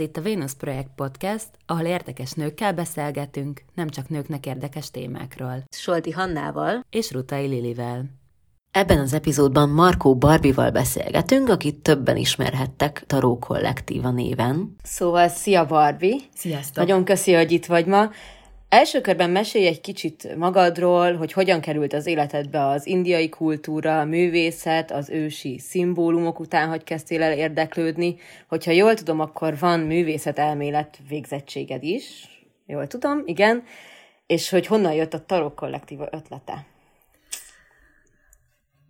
Ez itt a Venus Projekt Podcast, ahol érdekes nőkkel beszélgetünk, nem csak nőknek érdekes témákról. Solti Hannával és Rutai Lilivel. Ebben az epizódban Markó Barbival beszélgetünk, akit többen ismerhettek Taró Kollektíva néven. Szóval, szia Barbi! Sziasztok! Nagyon köszi, hogy itt vagy ma. Első körben mesélj egy kicsit magadról, hogy hogyan került az életedbe az indiai kultúra, a művészet, az ősi szimbólumok után, hogy kezdtél el érdeklődni. Hogyha jól tudom, akkor van művészet elmélet végzettséged is. Jól tudom, igen. És hogy honnan jött a Tarok Kollektíva ötlete?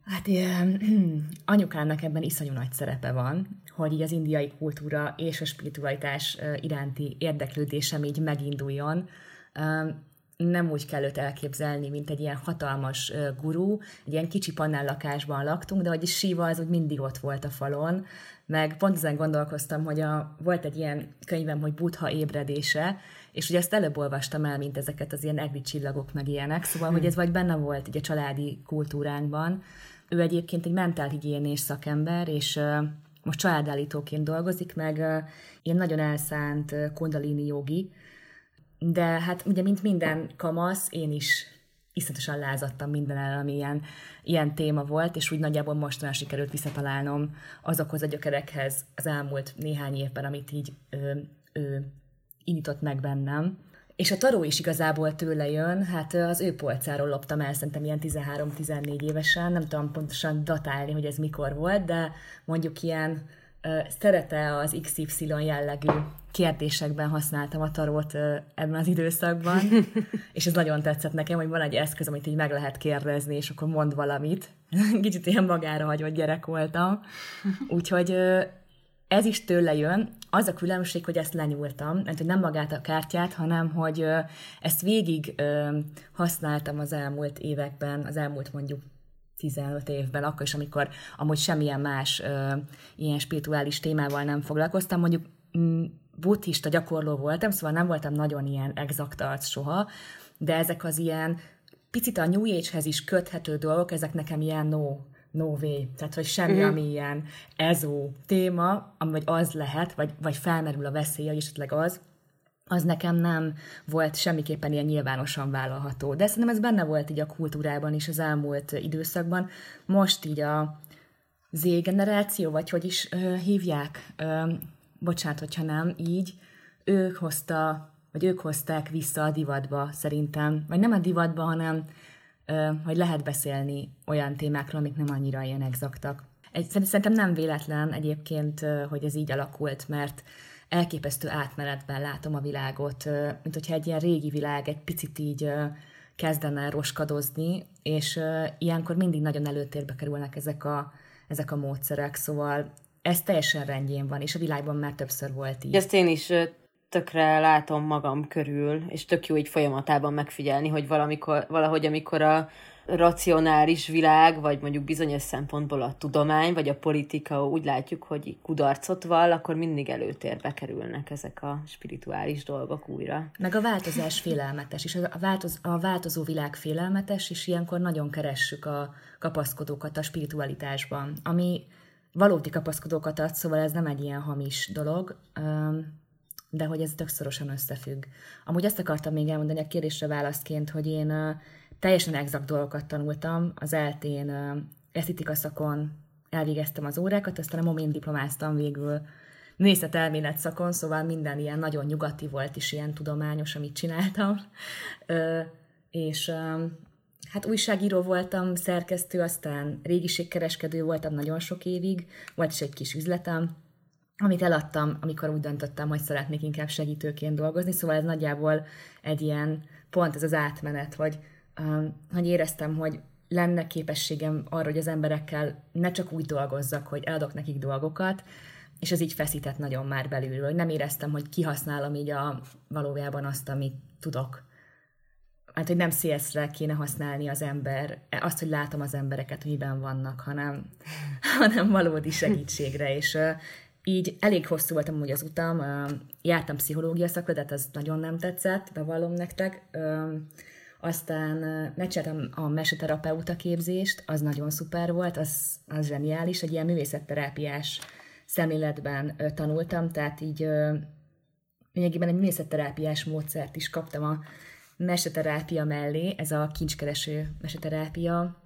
Hát ilyen, anyukámnak ebben iszonyú nagy szerepe van, hogy így az indiai kultúra és a spiritualitás iránti érdeklődésem így meginduljon nem úgy kell őt elképzelni, mint egy ilyen hatalmas gurú, egy ilyen kicsi panel lakásban laktunk, de hogy Siva az úgy mindig ott volt a falon, meg pont ezen gondolkoztam, hogy a, volt egy ilyen könyvem, hogy Buddha ébredése, és ugye ezt előbb olvastam el, mint ezeket az ilyen egri csillagok, meg ilyenek, szóval, hogy ez vagy benne volt így a családi kultúránkban. Ő egyébként egy mentálhigiénés szakember, és most családállítóként dolgozik, meg ilyen nagyon elszánt kundalini jogi, de hát ugye, mint minden kamasz, én is iszonyatosan lázadtam minden el, ami ilyen, ilyen téma volt, és úgy nagyjából mostanában sikerült visszatalálnom azokhoz a gyökerekhez az elmúlt néhány évben, amit így ö, ö, indított meg bennem. És a taró is igazából tőle jön, hát az ő polcáról loptam el, szerintem ilyen 13-14 évesen, nem tudom pontosan datálni, hogy ez mikor volt, de mondjuk ilyen szerete az XY jellegű kérdésekben használtam a tarót ebben az időszakban, és ez nagyon tetszett nekem, hogy van egy eszköz, amit így meg lehet kérdezni, és akkor mond valamit. Kicsit ilyen magára hagyott gyerek voltam. Úgyhogy ez is tőle jön. Az a különbség, hogy ezt lenyúltam, mert hogy nem magát a kártyát, hanem hogy ezt végig használtam az elmúlt években, az elmúlt mondjuk 15 évben, akkor is, amikor amúgy semmilyen más ö, ilyen spirituális témával nem foglalkoztam, mondjuk m- buddhista gyakorló voltam, szóval nem voltam nagyon ilyen exakt arc soha, de ezek az ilyen picit a New Age-hez is köthető dolgok, ezek nekem ilyen no, no way. Tehát, hogy semmi, mm-hmm. ami ilyen ezó téma, ami vagy az lehet, vagy, vagy felmerül a veszély, hogy esetleg az, az nekem nem volt semmiképpen ilyen nyilvánosan vállalható. De szerintem ez benne volt így a kultúrában is az elmúlt időszakban. Most így a Z generáció, vagy hogy is ö, hívják, ö, bocsánat, hogyha nem, így, ők hozta, vagy ők hozták vissza a divatba szerintem, vagy nem a divatba, hanem hogy lehet beszélni olyan témákról, amik nem annyira ilyen exaktak. Egy, szerintem nem véletlen egyébként, hogy ez így alakult, mert elképesztő átmenetben látom a világot, mint hogyha egy ilyen régi világ egy picit így kezdene roskadozni, és ilyenkor mindig nagyon előtérbe kerülnek ezek a, ezek a módszerek, szóval ez teljesen rendjén van, és a világban már többször volt így. Ezt én is tökre látom magam körül, és tök jó így folyamatában megfigyelni, hogy valamikor, valahogy amikor a racionális világ, vagy mondjuk bizonyos szempontból a tudomány, vagy a politika úgy látjuk, hogy kudarcot vall, akkor mindig előtérbe kerülnek ezek a spirituális dolgok újra. Meg a változás félelmetes, és a, változ, a változó világ félelmetes, és ilyenkor nagyon keressük a kapaszkodókat a spiritualitásban, ami valódi kapaszkodókat ad, szóval ez nem egy ilyen hamis dolog, de hogy ez tök szorosan összefügg. Amúgy azt akartam még elmondani a kérdésre válaszként, hogy én teljesen exakt dolgokat tanultam. Az eltén esztetika szakon elvégeztem az órákat, aztán a momén diplomáztam végül művészetelmélet szakon, szóval minden ilyen nagyon nyugati volt is, ilyen tudományos, amit csináltam. Ö, és hát újságíró voltam, szerkesztő, aztán régiségkereskedő voltam nagyon sok évig, volt is egy kis üzletem, amit eladtam, amikor úgy döntöttem, hogy szeretnék inkább segítőként dolgozni, szóval ez nagyjából egy ilyen pont ez az átmenet, hogy hogy éreztem, hogy lenne képességem arra, hogy az emberekkel ne csak úgy dolgozzak, hogy eladok nekik dolgokat, és ez így feszített nagyon már belülről, hogy nem éreztem, hogy kihasználom így a valójában azt, amit tudok. Hát, hogy nem szélszre kéne használni az ember, azt, hogy látom az embereket, hogy miben vannak, hanem, hanem valódi segítségre, és így elég hosszú voltam úgy az utam, jártam pszichológia szakra, de ez nagyon nem tetszett, bevallom nektek, aztán megcsináltam a meseterapeuta képzést, az nagyon szuper volt, az, az zseniális, egy ilyen művészetterápiás szemléletben tanultam, tehát így lényegében egy művészetterápiás módszert is kaptam a meseterápia mellé, ez a kincskereső meseterápia,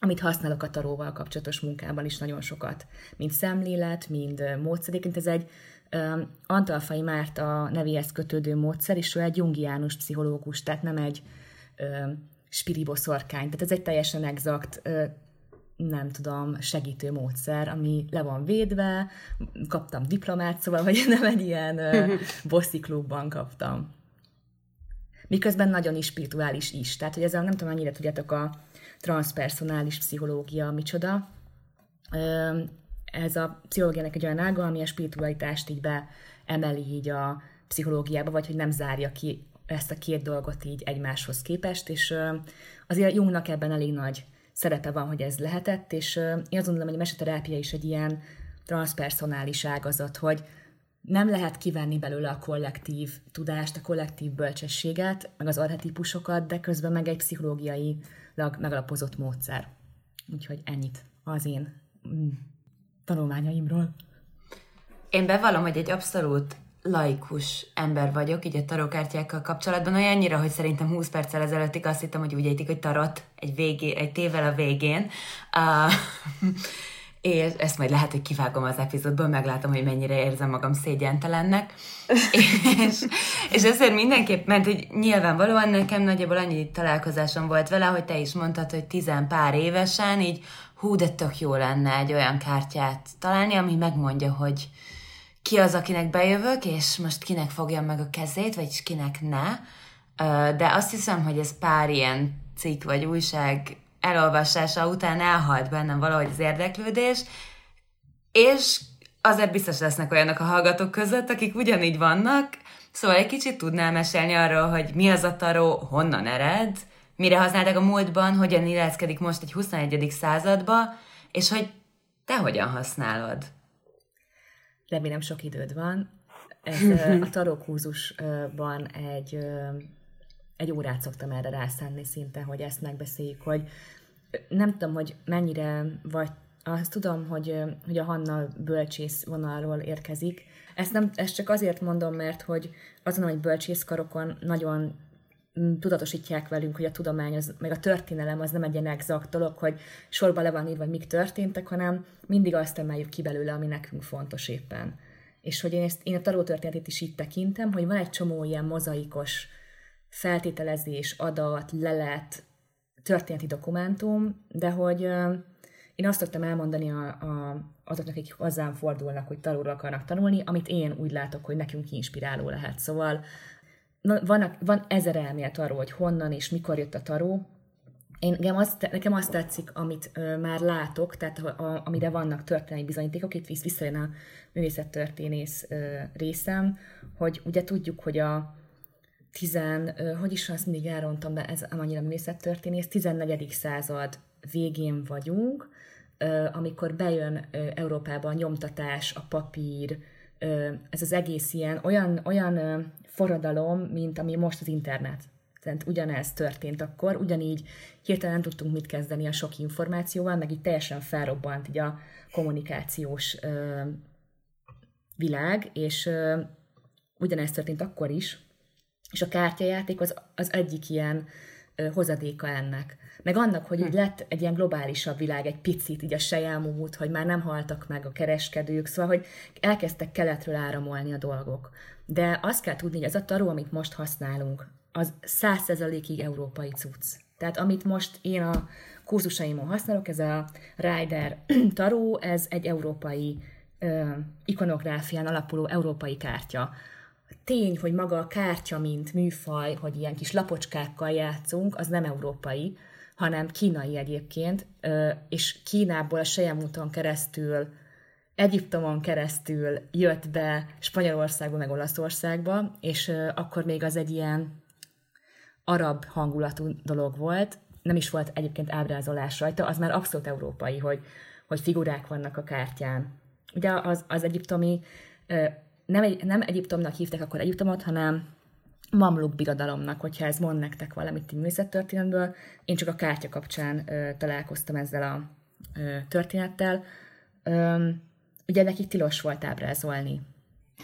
amit használok a taróval kapcsolatos munkában is nagyon sokat, mint szemlélet, mind módszeréként. Ez egy um, Antalfai Márta nevéhez kötődő módszer, és ő egy jungiánus pszichológus, tehát nem egy um, spiriboszorkány. Tehát ez egy teljesen exakt, nem tudom, segítő módszer, ami le van védve, kaptam diplomát, szóval, hogy nem egy ilyen uh, bosszi klubban kaptam. Miközben nagyon is spirituális is. Tehát, hogy ezzel nem tudom, mennyire tudjátok a transpersonális pszichológia micsoda. Ez a pszichológiának egy olyan ága, ami a spiritualitást így beemeli így a pszichológiába, vagy hogy nem zárja ki ezt a két dolgot így egymáshoz képest, és azért Jungnak ebben elég nagy szerepe van, hogy ez lehetett, és én azt gondolom, hogy a meseterápia is egy ilyen transpersonális ágazat, hogy nem lehet kivenni belőle a kollektív tudást, a kollektív bölcsességet, meg az archetípusokat, de közben meg egy pszichológiailag megalapozott módszer. Úgyhogy ennyit az én mm, tanulmányaimról. Én bevallom, hogy egy abszolút laikus ember vagyok, így a tarókártyákkal kapcsolatban, olyannyira, hogy szerintem 20 perccel ezelőttig azt hittem, hogy úgy ejtik, hogy tarot egy, végé, egy tével a végén. Uh, és ezt majd lehet, hogy kivágom az epizódból, meglátom, hogy mennyire érzem magam szégyentelennek. és, és ezért mindenképp, mert hogy nyilvánvalóan nekem nagyjából annyi találkozásom volt vele, hogy te is mondtad, hogy tizen pár évesen így hú, de tök jó lenne egy olyan kártyát találni, ami megmondja, hogy ki az, akinek bejövök, és most kinek fogjam meg a kezét, vagy kinek ne. De azt hiszem, hogy ez pár ilyen cikk vagy újság elolvasása után elhalt bennem valahogy az érdeklődés, és azért biztos lesznek olyanok a hallgatók között, akik ugyanígy vannak, szóval egy kicsit tudnál mesélni arról, hogy mi az a taró, honnan ered, mire használták a múltban, hogyan illeszkedik most egy 21. századba, és hogy te hogyan használod. Remélem sok időd van. Ez a tarókúzusban egy egy órát szoktam erre rászánni szinte, hogy ezt megbeszéljük, hogy nem tudom, hogy mennyire vagy azt tudom, hogy, hogy a Hanna bölcsész vonalról érkezik. Ezt, nem, ezt csak azért mondom, mert hogy azon, hogy bölcsészkarokon nagyon tudatosítják velünk, hogy a tudomány, az, meg a történelem az nem egy ilyen exakt dolog, hogy sorba le van írva, hogy mik történtek, hanem mindig azt emeljük ki belőle, ami nekünk fontos éppen. És hogy én, ezt, én a taró történetét is itt tekintem, hogy van egy csomó ilyen mozaikos feltételezés, adat, lelet, történeti dokumentum, de hogy én azt tudtam elmondani a, a, azoknak, akik hozzám fordulnak, hogy taróra akarnak tanulni, amit én úgy látok, hogy nekünk inspiráló lehet. Szóval vannak, van ezer elmélet arról, hogy honnan és mikor jött a taró. Én, nekem, azt, nekem azt tetszik, amit ö, már látok, tehát a, a, amire vannak történelmi bizonyítékok, itt visszajön a művészettörténész ö, részem, hogy ugye tudjuk, hogy a, tizen, hogy is azt mindig elrontam be, ez nem annyira művészettörténész, 14. század végén vagyunk, amikor bejön Európába a nyomtatás, a papír, ez az egész ilyen olyan, olyan forradalom, mint ami most az internet. Tehát ugyanez történt akkor, ugyanígy hirtelen nem tudtunk mit kezdeni a sok információval, meg így teljesen felrobbant így a kommunikációs világ, és ugyanezt történt akkor is, és a kártyajáték az, az egyik ilyen ö, hozadéka ennek. Meg annak, hogy így hm. lett egy ilyen globálisabb világ, egy picit, így a sejjelmúlt, hogy már nem haltak meg a kereskedők, szóval, hogy elkezdtek keletről áramolni a dolgok. De azt kell tudni, hogy ez a taró, amit most használunk, az százszerzalékig európai cucc. Tehát amit most én a kurzusaimon használok, ez a Rider taró, ez egy európai ö, ikonográfián alapuló európai kártya tény, hogy maga a kártya, mint műfaj, hogy ilyen kis lapocskákkal játszunk, az nem európai, hanem kínai egyébként, és Kínából a Sejemúton keresztül, Egyiptomon keresztül jött be Spanyolországba, meg Olaszországba, és akkor még az egy ilyen arab hangulatú dolog volt, nem is volt egyébként ábrázolás rajta, az már abszolút európai, hogy, hogy figurák vannak a kártyán. Ugye az, az egyiptomi nem, egy, nem Egyiptomnak hívták akkor Egyiptomot, hanem Mamluk birodalomnak, hogyha ez mond nektek valamit művészettörténetből. Én csak a kártya kapcsán ö, találkoztam ezzel a ö, történettel. Ö, ugye nekik tilos volt ábrázolni.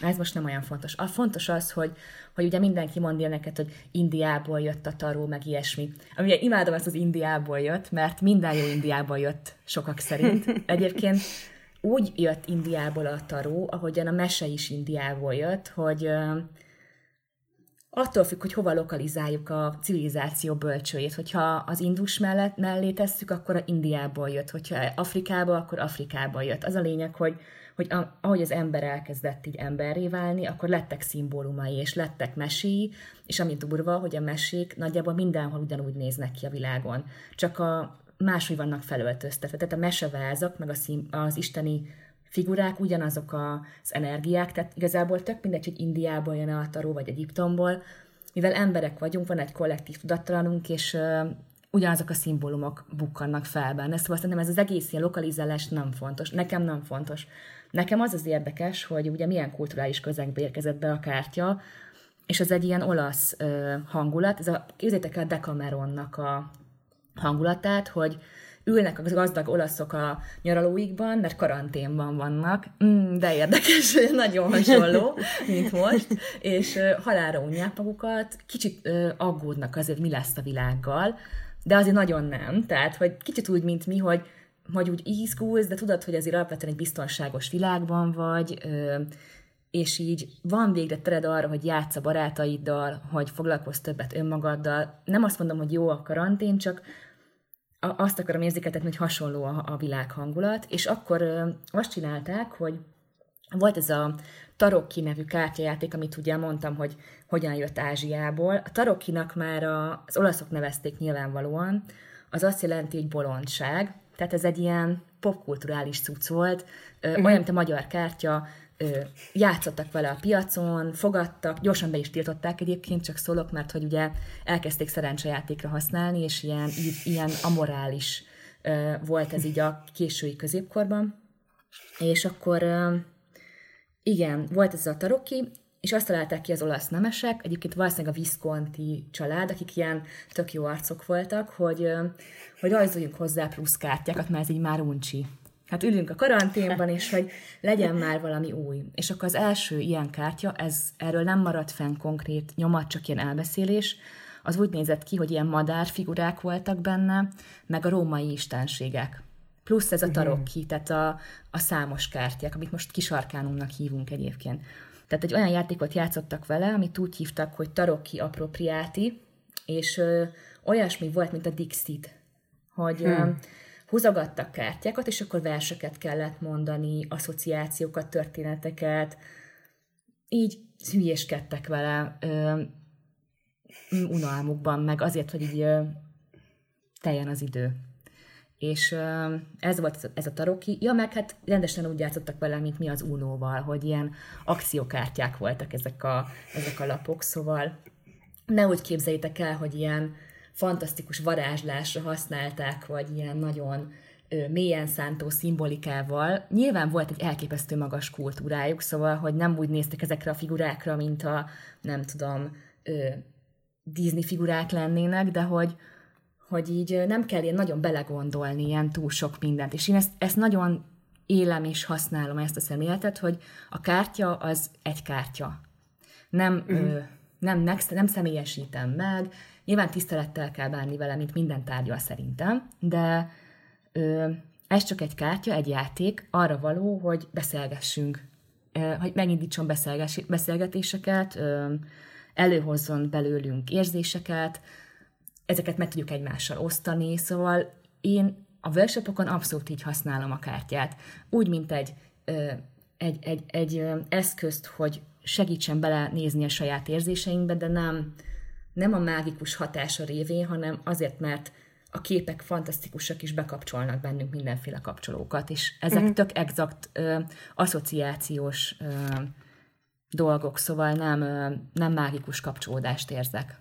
Ez most nem olyan fontos. A fontos az, hogy, hogy ugye mindenki mondja neked, hogy Indiából jött a taró, meg ilyesmi. Ami imádom ezt az Indiából jött, mert minden jó Indiából jött sokak szerint. Egyébként úgy jött Indiából a taró, ahogyan a mese is Indiából jött, hogy attól függ, hogy hova lokalizáljuk a civilizáció bölcsőjét. Hogyha az Indus mellett, mellé tesszük, akkor a Indiából jött. Hogyha Afrikába, akkor Afrikából jött. Az a lényeg, hogy, hogy ahogy az ember elkezdett így emberré válni, akkor lettek szimbólumai, és lettek meséi, és ami durva, hogy a mesék nagyjából mindenhol ugyanúgy néznek ki a világon. Csak a máshogy vannak felöltöztetve. Tehát a mesevázak, meg a szín, az isteni figurák ugyanazok az energiák, tehát igazából tök mindegy, hogy Indiából jön a taró, vagy Egyiptomból, mivel emberek vagyunk, van egy kollektív tudattalanunk, és uh, ugyanazok a szimbólumok bukkannak fel benne. Szóval szerintem ez az egész ilyen lokalizálás nem fontos. Nekem nem fontos. Nekem az az érdekes, hogy ugye milyen kulturális közegbe érkezett be a kártya, és az egy ilyen olasz uh, hangulat, ez a, képzeljétek el Decameronnak a hangulatát, hogy ülnek a gazdag olaszok a nyaralóikban, mert karanténban vannak, mm, de érdekes, nagyon hasonló, mint most, és halára unják magukat, kicsit aggódnak azért, mi lesz a világgal, de azért nagyon nem, tehát, hogy kicsit úgy, mint mi, hogy hogy úgy izgulsz, de tudod, hogy azért alapvetően egy biztonságos világban vagy, és így van végre tered arra, hogy játsz a barátaiddal, hogy foglalkozz többet önmagaddal. Nem azt mondom, hogy jó a karantén, csak azt akarom érzékeltetni, hogy hasonló a, a világ hangulat, és akkor azt csinálták, hogy volt ez a Tarokki nevű kártyajáték, amit ugye mondtam, hogy hogyan jött Ázsiából. A Tarokkinak már a, az olaszok nevezték nyilvánvalóan, az azt jelenti, hogy bolondság, tehát ez egy ilyen popkulturális cucc volt, ö, olyan, mint a magyar kártya, játszottak vele a piacon, fogadtak, gyorsan be is tiltották egyébként, csak szólok, mert hogy ugye elkezdték szerencsejátékra használni, és ilyen, ilyen amorális volt ez így a késői középkorban. És akkor igen, volt ez a taroki, és azt találták ki az olasz nemesek, egyébként valószínűleg a Visconti család, akik ilyen tök jó arcok voltak, hogy, hogy rajzoljunk hozzá plusz kártyákat, mert ez így már uncsi hát ülünk a karanténban, és hogy legyen már valami új. És akkor az első ilyen kártya, ez erről nem maradt fenn konkrét nyomat, csak ilyen elbeszélés, az úgy nézett ki, hogy ilyen madárfigurák voltak benne, meg a római istenségek. Plusz ez a mhm. tarokki, tehát a, a számos kártyák, amit most kisarkánumnak hívunk egyébként. Tehát egy olyan játékot játszottak vele, amit úgy hívtak, hogy tarokki appropriáti, és ö, olyasmi volt, mint a Dixit, hogy hmm. Húzogattak kártyákat, és akkor verseket kellett mondani, asszociációkat, történeteket, így hülyéskedtek vele ö, unalmukban, meg azért, hogy így ö, teljen az idő. És ö, ez volt ez a taroki. Ja, meg hát rendesen úgy játszottak vele, mint mi az Unóval, hogy ilyen akciókártyák voltak ezek a, ezek a lapok, szóval ne úgy képzeljétek el, hogy ilyen fantasztikus varázslásra használták, vagy ilyen nagyon mélyen szántó szimbolikával. Nyilván volt egy elképesztő magas kultúrájuk, szóval, hogy nem úgy néztek ezekre a figurákra, mint a, nem tudom, Disney figurák lennének, de hogy, hogy így nem kell ilyen nagyon belegondolni ilyen túl sok mindent. És én ezt, ezt nagyon élem és használom ezt a szemléletet, hogy a kártya az egy kártya. Nem, uh-huh. ö, nem, nem, személyesítem meg, Nyilván tisztelettel kell bánni vele, mint minden tárgyal szerintem, de ö, ez csak egy kártya, egy játék, arra való, hogy beszélgessünk, ö, hogy megindítson beszélgetéseket, ö, előhozzon belőlünk érzéseket, ezeket meg tudjuk egymással osztani, szóval én a workshopokon abszolút így használom a kártyát. Úgy, mint egy, ö, egy, egy, egy eszközt, hogy segítsen belenézni a saját érzéseinkbe, de nem, nem a mágikus hatása révén, hanem azért, mert a képek fantasztikusak is bekapcsolnak bennünk mindenféle kapcsolókat, és ezek uh-huh. tök exakt ö, asszociációs ö, dolgok, szóval nem, ö, nem mágikus kapcsolódást érzek.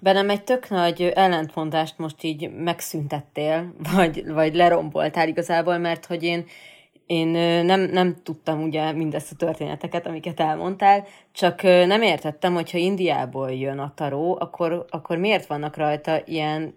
Bennem egy tök nagy ellentmondást most így megszüntettél, vagy, vagy leromboltál igazából, mert hogy én én nem, nem tudtam ugye mindezt a történeteket, amiket elmondtál, csak nem értettem, hogyha Indiából jön a taró, akkor, akkor miért vannak rajta ilyen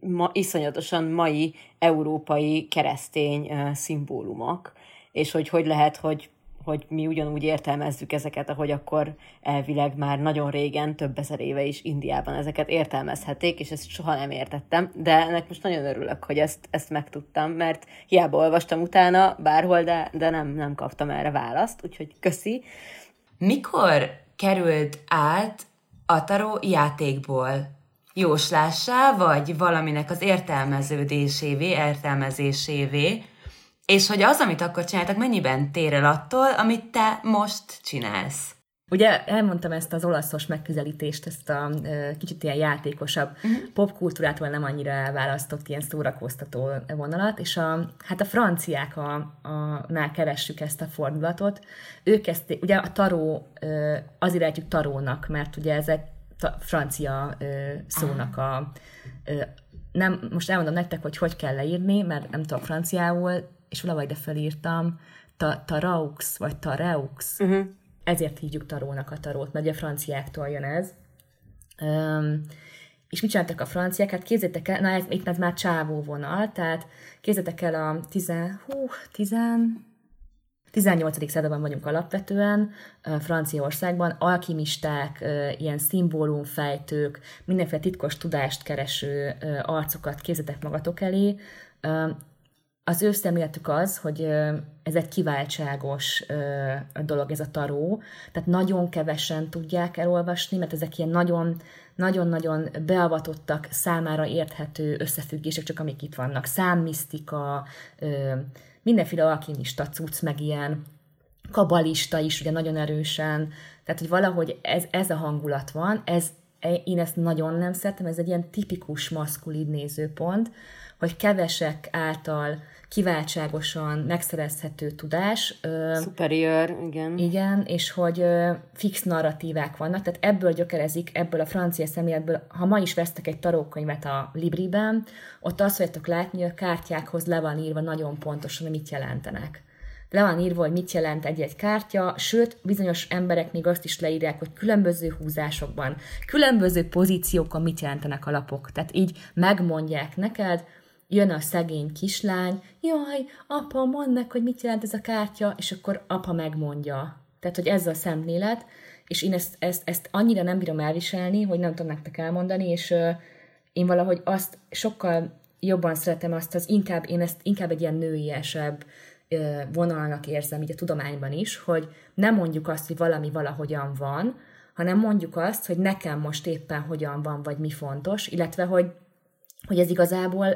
ma, iszonyatosan mai európai keresztény uh, szimbólumok, és hogy hogy lehet, hogy hogy mi ugyanúgy értelmezzük ezeket, ahogy akkor elvileg már nagyon régen, több ezer éve is Indiában ezeket értelmezhették, és ezt soha nem értettem, de ennek most nagyon örülök, hogy ezt, ezt megtudtam, mert hiába olvastam utána bárhol, de, de nem, nem kaptam erre választ, úgyhogy köszi. Mikor került át a taró játékból jóslássá, vagy valaminek az értelmeződésévé, értelmezésévé, és hogy az, amit akkor csináltak, mennyiben tér el attól, amit te most csinálsz? Ugye elmondtam ezt az olaszos megközelítést, ezt a e, kicsit ilyen játékosabb uh-huh. popkultúrától nem annyira elválasztott ilyen szórakoztató vonalat, és a, hát a franciák a, a, nál keressük ezt a fordulatot. Ők ezt, ugye a taró, e, azért ejtjük tarónak, mert ugye ez egy ta, francia e, szónak a, nem, most elmondom nektek, hogy hogy kell leírni, mert nem tudom franciául, és valahogy de felírtam, ta, taraux, vagy tareux. Uh-huh. Ezért hívjuk tarónak a tarót, mert ugye a franciáktól jön ez. Um, és mit csináltak a franciák? Hát képzeljétek el, na ez, itt ez már csávó vonal, tehát képzeljétek el a 10, hú, 10, 18. században vagyunk alapvetően Franciaországban, alkimisták, ilyen szimbólumfejtők, mindenféle titkos tudást kereső arcokat képzetek magatok elé, az ő szemléletük az, hogy ez egy kiváltságos dolog ez a taró, tehát nagyon kevesen tudják elolvasni, mert ezek ilyen nagyon nagyon-nagyon beavatottak, számára érthető összefüggések, csak amik itt vannak. Számmisztika, mindenféle alkimista cucc, meg ilyen kabalista is ugye nagyon erősen, tehát hogy valahogy ez, ez a hangulat van, ez, én ezt nagyon nem szeretem, ez egy ilyen tipikus maszkulin nézőpont, hogy kevesek által kiváltságosan megszerezhető tudás. Superior, igen. Igen, és hogy fix narratívák vannak, tehát ebből gyökerezik, ebből a francia szemléletből, ha ma is vesztek egy tarókönyvet a Libriben, ott azt fogjátok látni, hogy a kártyákhoz le van írva nagyon pontosan, hogy mit jelentenek le van írva, hogy mit jelent egy-egy kártya, sőt, bizonyos emberek még azt is leírják, hogy különböző húzásokban, különböző pozíciókon mit jelentenek a lapok. Tehát így megmondják neked, jön a szegény kislány, jaj, apa, mondd meg, hogy mit jelent ez a kártya, és akkor apa megmondja. Tehát, hogy ez a szemlélet, és én ezt, ezt, ezt annyira nem bírom elviselni, hogy nem tudom nektek elmondani, és uh, én valahogy azt sokkal jobban szeretem azt, az inkább, én ezt inkább egy ilyen nőiesebb uh, vonalnak érzem így a tudományban is, hogy nem mondjuk azt, hogy valami valahogyan van, hanem mondjuk azt, hogy nekem most éppen hogyan van, vagy mi fontos, illetve hogy hogy ez igazából,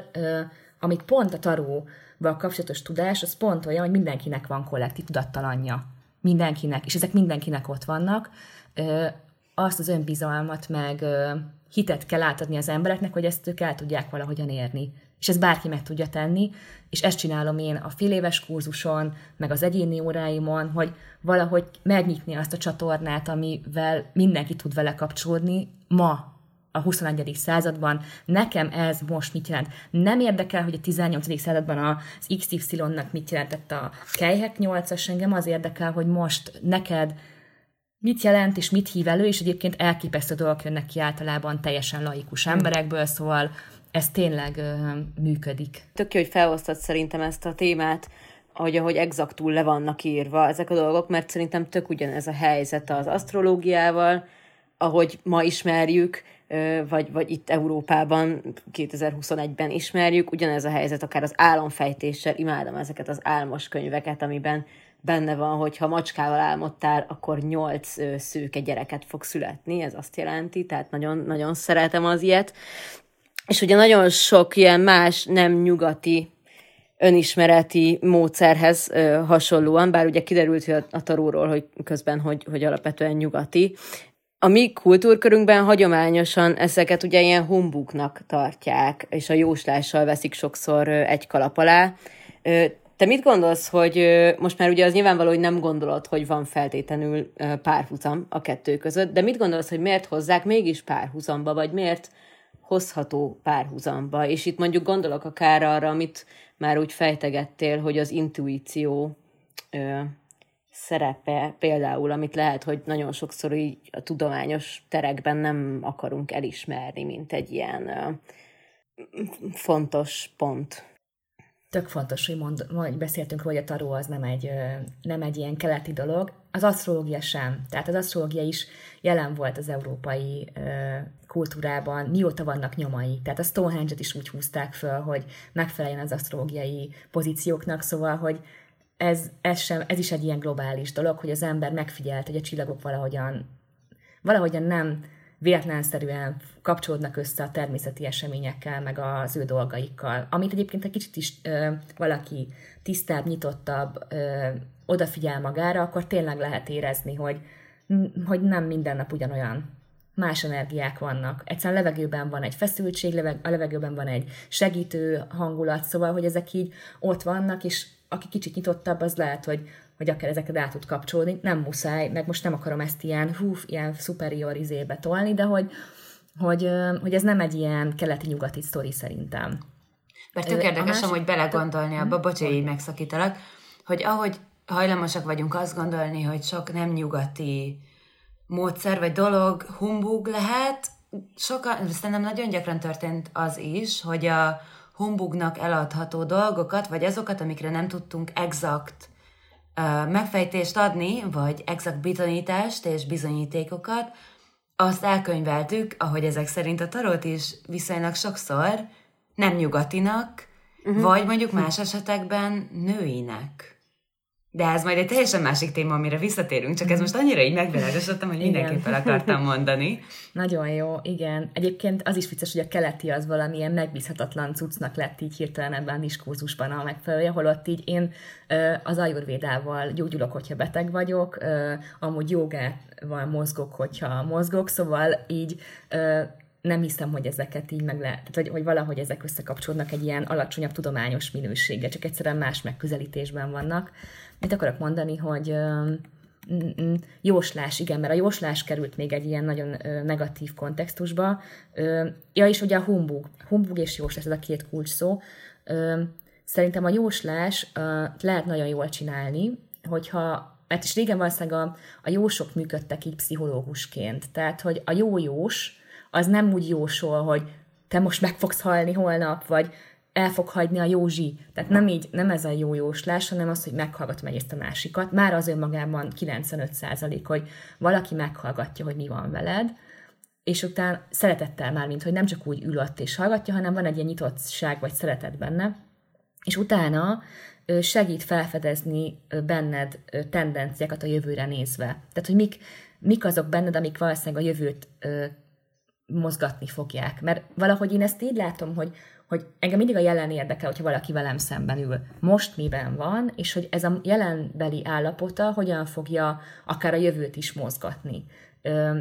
amit pont a taróval kapcsolatos tudás, az pont olyan, hogy mindenkinek van kollektív tudattalanja. Mindenkinek, és ezek mindenkinek ott vannak. Azt az önbizalmat, meg hitet kell átadni az embereknek, hogy ezt ők el tudják valahogyan érni. És ez bárki meg tudja tenni, és ezt csinálom én a fél éves kurzuson, meg az egyéni óráimon, hogy valahogy megnyitni azt a csatornát, amivel mindenki tud vele kapcsolódni ma, a 21. században, nekem ez most mit jelent. Nem érdekel, hogy a 18. században az XY-nak mit jelentett a Kejhek 8-as, engem az érdekel, hogy most neked mit jelent és mit hív elő, és egyébként elképesztő dolgok jönnek ki általában teljesen laikus hmm. emberekből, szóval ez tényleg uh, működik. Tök jó, hogy felosztad szerintem ezt a témát, ahogy, ahogy exaktul le vannak írva ezek a dolgok, mert szerintem tök ugyanez a helyzet az asztrológiával, ahogy ma ismerjük, vagy, vagy itt Európában 2021-ben ismerjük. Ugyanez a helyzet akár az álomfejtéssel, imádom ezeket az álmos könyveket, amiben benne van, hogy ha macskával álmodtál, akkor nyolc szőke gyereket fog születni, ez azt jelenti, tehát nagyon, nagyon szeretem az ilyet. És ugye nagyon sok ilyen más nem nyugati önismereti módszerhez ö, hasonlóan, bár ugye kiderült hogy a, a taróról, hogy közben, hogy, hogy alapvetően nyugati, a mi kultúrkörünkben hagyományosan ezeket ugye ilyen humbuknak tartják, és a jóslással veszik sokszor egy kalap alá. Te mit gondolsz, hogy most már ugye az nyilvánvaló, hogy nem gondolod, hogy van feltétlenül párhuzam a kettő között, de mit gondolsz, hogy miért hozzák mégis párhuzamba, vagy miért hozható párhuzamba? És itt mondjuk gondolok akár arra, amit már úgy fejtegettél, hogy az intuíció szerepe például, amit lehet, hogy nagyon sokszor így a tudományos terekben nem akarunk elismerni, mint egy ilyen fontos pont. Tök fontos, hogy, mond, hogy beszéltünk róla, hogy a taró az nem egy, nem egy ilyen keleti dolog. Az asztrológia sem. Tehát az asztrológia is jelen volt az európai kultúrában, mióta vannak nyomai. Tehát a Stonehenge-et is úgy húzták föl, hogy megfeleljen az asztrológiai pozícióknak, szóval, hogy ez, ez, sem, ez is egy ilyen globális dolog, hogy az ember megfigyelt, hogy a csillagok valahogyan, valahogyan nem véletlenszerűen kapcsolódnak össze a természeti eseményekkel, meg az ő dolgaikkal. Amit egyébként egy kicsit is ö, valaki tisztább, nyitottabb, ö, odafigyel magára, akkor tényleg lehet érezni, hogy, hogy nem minden nap ugyanolyan más energiák vannak. Egyszerűen levegőben van egy feszültség, a levegőben van egy segítő hangulat, szóval, hogy ezek így ott vannak, és aki kicsit nyitottabb, az lehet, hogy, hogy akár ezeket át tud kapcsolni. Nem muszáj, meg most nem akarom ezt ilyen, hú, ilyen superior izébe tolni, de hogy, hogy, hogy ez nem egy ilyen keleti-nyugati sztori szerintem. Mert tök érdekes, hogy belegondolni abba, hm? bocsánat, így megszakítalak, hogy ahogy hajlamosak vagyunk azt gondolni, hogy sok nem nyugati módszer vagy dolog humbug lehet, sokan, szerintem nagyon gyakran történt az is, hogy a humbugnak eladható dolgokat, vagy azokat, amikre nem tudtunk exakt uh, megfejtést adni, vagy exakt bizonyítást és bizonyítékokat, azt elkönyveltük, ahogy ezek szerint a tarot is viszonylag sokszor nem nyugatinak, uh-huh. vagy mondjuk más esetekben nőinek. De ez majd egy teljesen másik téma, amire visszatérünk, csak ez most annyira így megvilágosodtam, hogy mindenképpen akartam mondani. Nagyon jó, igen. Egyébként az is vicces, hogy a keleti az valamilyen megbízhatatlan cuccnak lett így hirtelen ebben a diskurzusban a megfelelője, holott így én az ajurvédával gyógyulok, hogyha beteg vagyok, amúgy jogával mozgok, hogyha mozgok, szóval így nem hiszem, hogy ezeket így meg lehet, hogy, hogy valahogy ezek összekapcsolódnak egy ilyen alacsonyabb tudományos minőséggel, csak egyszerűen más megközelítésben vannak. Mit akarok mondani, hogy jóslás, igen, mert a jóslás került még egy ilyen nagyon negatív kontextusba. Ja, és ugye a humbug, humbug és jóslás, ez a két kulcs szó. Szerintem a jóslás lehet nagyon jól csinálni, hogyha mert is régen valószínűleg a, a jósok működtek így pszichológusként. Tehát, hogy a jó jós az nem úgy jósol, hogy te most meg fogsz halni holnap, vagy el fog hagyni a Józsi. Tehát nem így, nem ez a jó jóslás, hanem az, hogy meghallgatom egyrészt a másikat. Már az önmagában 95 százalék, hogy valaki meghallgatja, hogy mi van veled, és utána szeretettel már, mint hogy nem csak úgy ül ott és hallgatja, hanem van egy ilyen nyitottság vagy szeretet benne, és utána segít felfedezni benned tendenciákat a jövőre nézve. Tehát, hogy mik, mik azok benned, amik valószínűleg a jövőt mozgatni fogják. Mert valahogy én ezt így látom, hogy hogy engem mindig a jelen érdekel, hogyha valaki velem szemben ül. Most miben van, és hogy ez a jelenbeli állapota hogyan fogja akár a jövőt is mozgatni. Ö,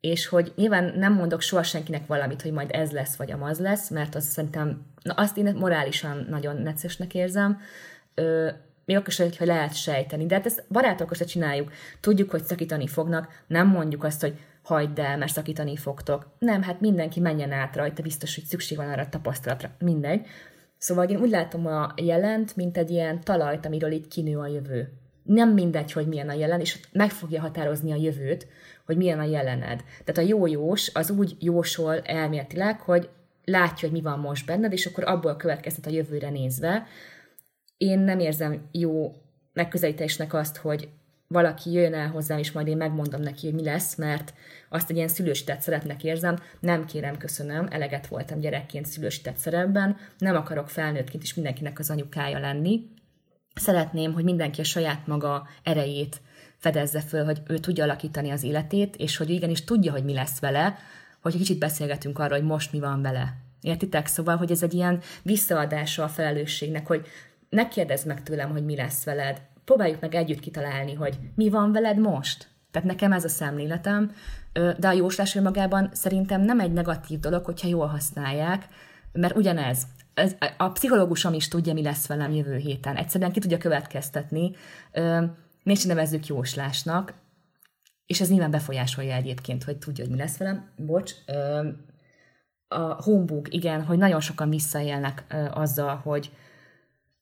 és hogy nyilván nem mondok soha senkinek valamit, hogy majd ez lesz, vagy amaz lesz, mert azt szerintem, na azt én morálisan nagyon necesnek érzem, ö, még akkor sem, hogy lehet sejteni. De hát ezt barátokkal csináljuk. Tudjuk, hogy szakítani fognak, nem mondjuk azt, hogy hagyd el, mert szakítani fogtok. Nem, hát mindenki menjen át rajta, biztos, hogy szükség van arra a tapasztalatra. Mindegy. Szóval én úgy látom a jelent, mint egy ilyen talajt, amiről itt kinő a jövő. Nem mindegy, hogy milyen a jelen, és meg fogja határozni a jövőt, hogy milyen a jelened. Tehát a jó jós az úgy jósol elméletileg, hogy látja, hogy mi van most benned, és akkor abból következtet a jövőre nézve. Én nem érzem jó megközelítésnek azt, hogy valaki jön el hozzám, és majd én megmondom neki, hogy mi lesz, mert azt egy ilyen szülősített szeretnek érzem, nem kérem, köszönöm, eleget voltam gyerekként szülősített szerepben, nem akarok felnőttként is mindenkinek az anyukája lenni. Szeretném, hogy mindenki a saját maga erejét fedezze föl, hogy ő tudja alakítani az életét, és hogy igenis tudja, hogy mi lesz vele, hogy kicsit beszélgetünk arról, hogy most mi van vele. Értitek? Szóval, hogy ez egy ilyen visszaadása a felelősségnek, hogy ne kérdezz meg tőlem, hogy mi lesz veled, próbáljuk meg együtt kitalálni, hogy mi van veled most. Tehát nekem ez a szemléletem, de a jóslás önmagában szerintem nem egy negatív dolog, hogyha jól használják, mert ugyanez. Ez, a pszichológusom is tudja, mi lesz velem jövő héten. Egyszerűen ki tudja következtetni, miért nevezzük jóslásnak, és ez nyilván befolyásolja egyébként, hogy tudja, hogy mi lesz velem. Bocs, a humbug, igen, hogy nagyon sokan visszaélnek azzal, hogy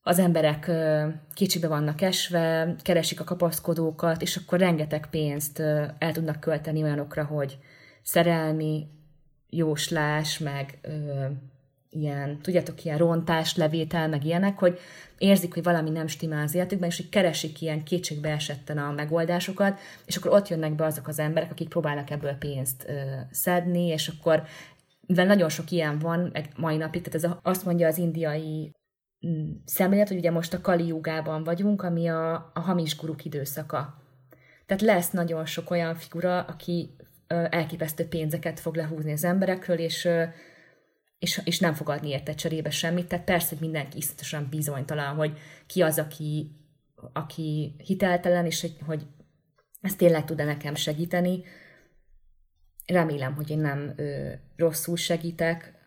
az emberek kicsibe vannak esve, keresik a kapaszkodókat, és akkor rengeteg pénzt el tudnak költeni olyanokra, hogy szerelmi jóslás, meg ilyen, tudjátok, ilyen rontás, levétel, meg ilyenek, hogy érzik, hogy valami nem stimmel az életükben, és hogy keresik ilyen kétségbe esetten a megoldásokat, és akkor ott jönnek be azok az emberek, akik próbálnak ebből pénzt ö, szedni, és akkor mivel nagyon sok ilyen van egy mai napig, tehát ez a, azt mondja az indiai szemlélet, hogy ugye most a Kali vagyunk, ami a, a hamis guruk időszaka. Tehát lesz nagyon sok olyan figura, aki ö, elképesztő pénzeket fog lehúzni az emberekről, és ö, és, és nem fog adni érte cserébe semmit. Tehát persze, hogy mindenki iszonyatosan bizonytalan, hogy ki az, aki, aki hiteltelen, és hogy, hogy ez tényleg tud-e nekem segíteni. Remélem, hogy én nem ö, rosszul segítek,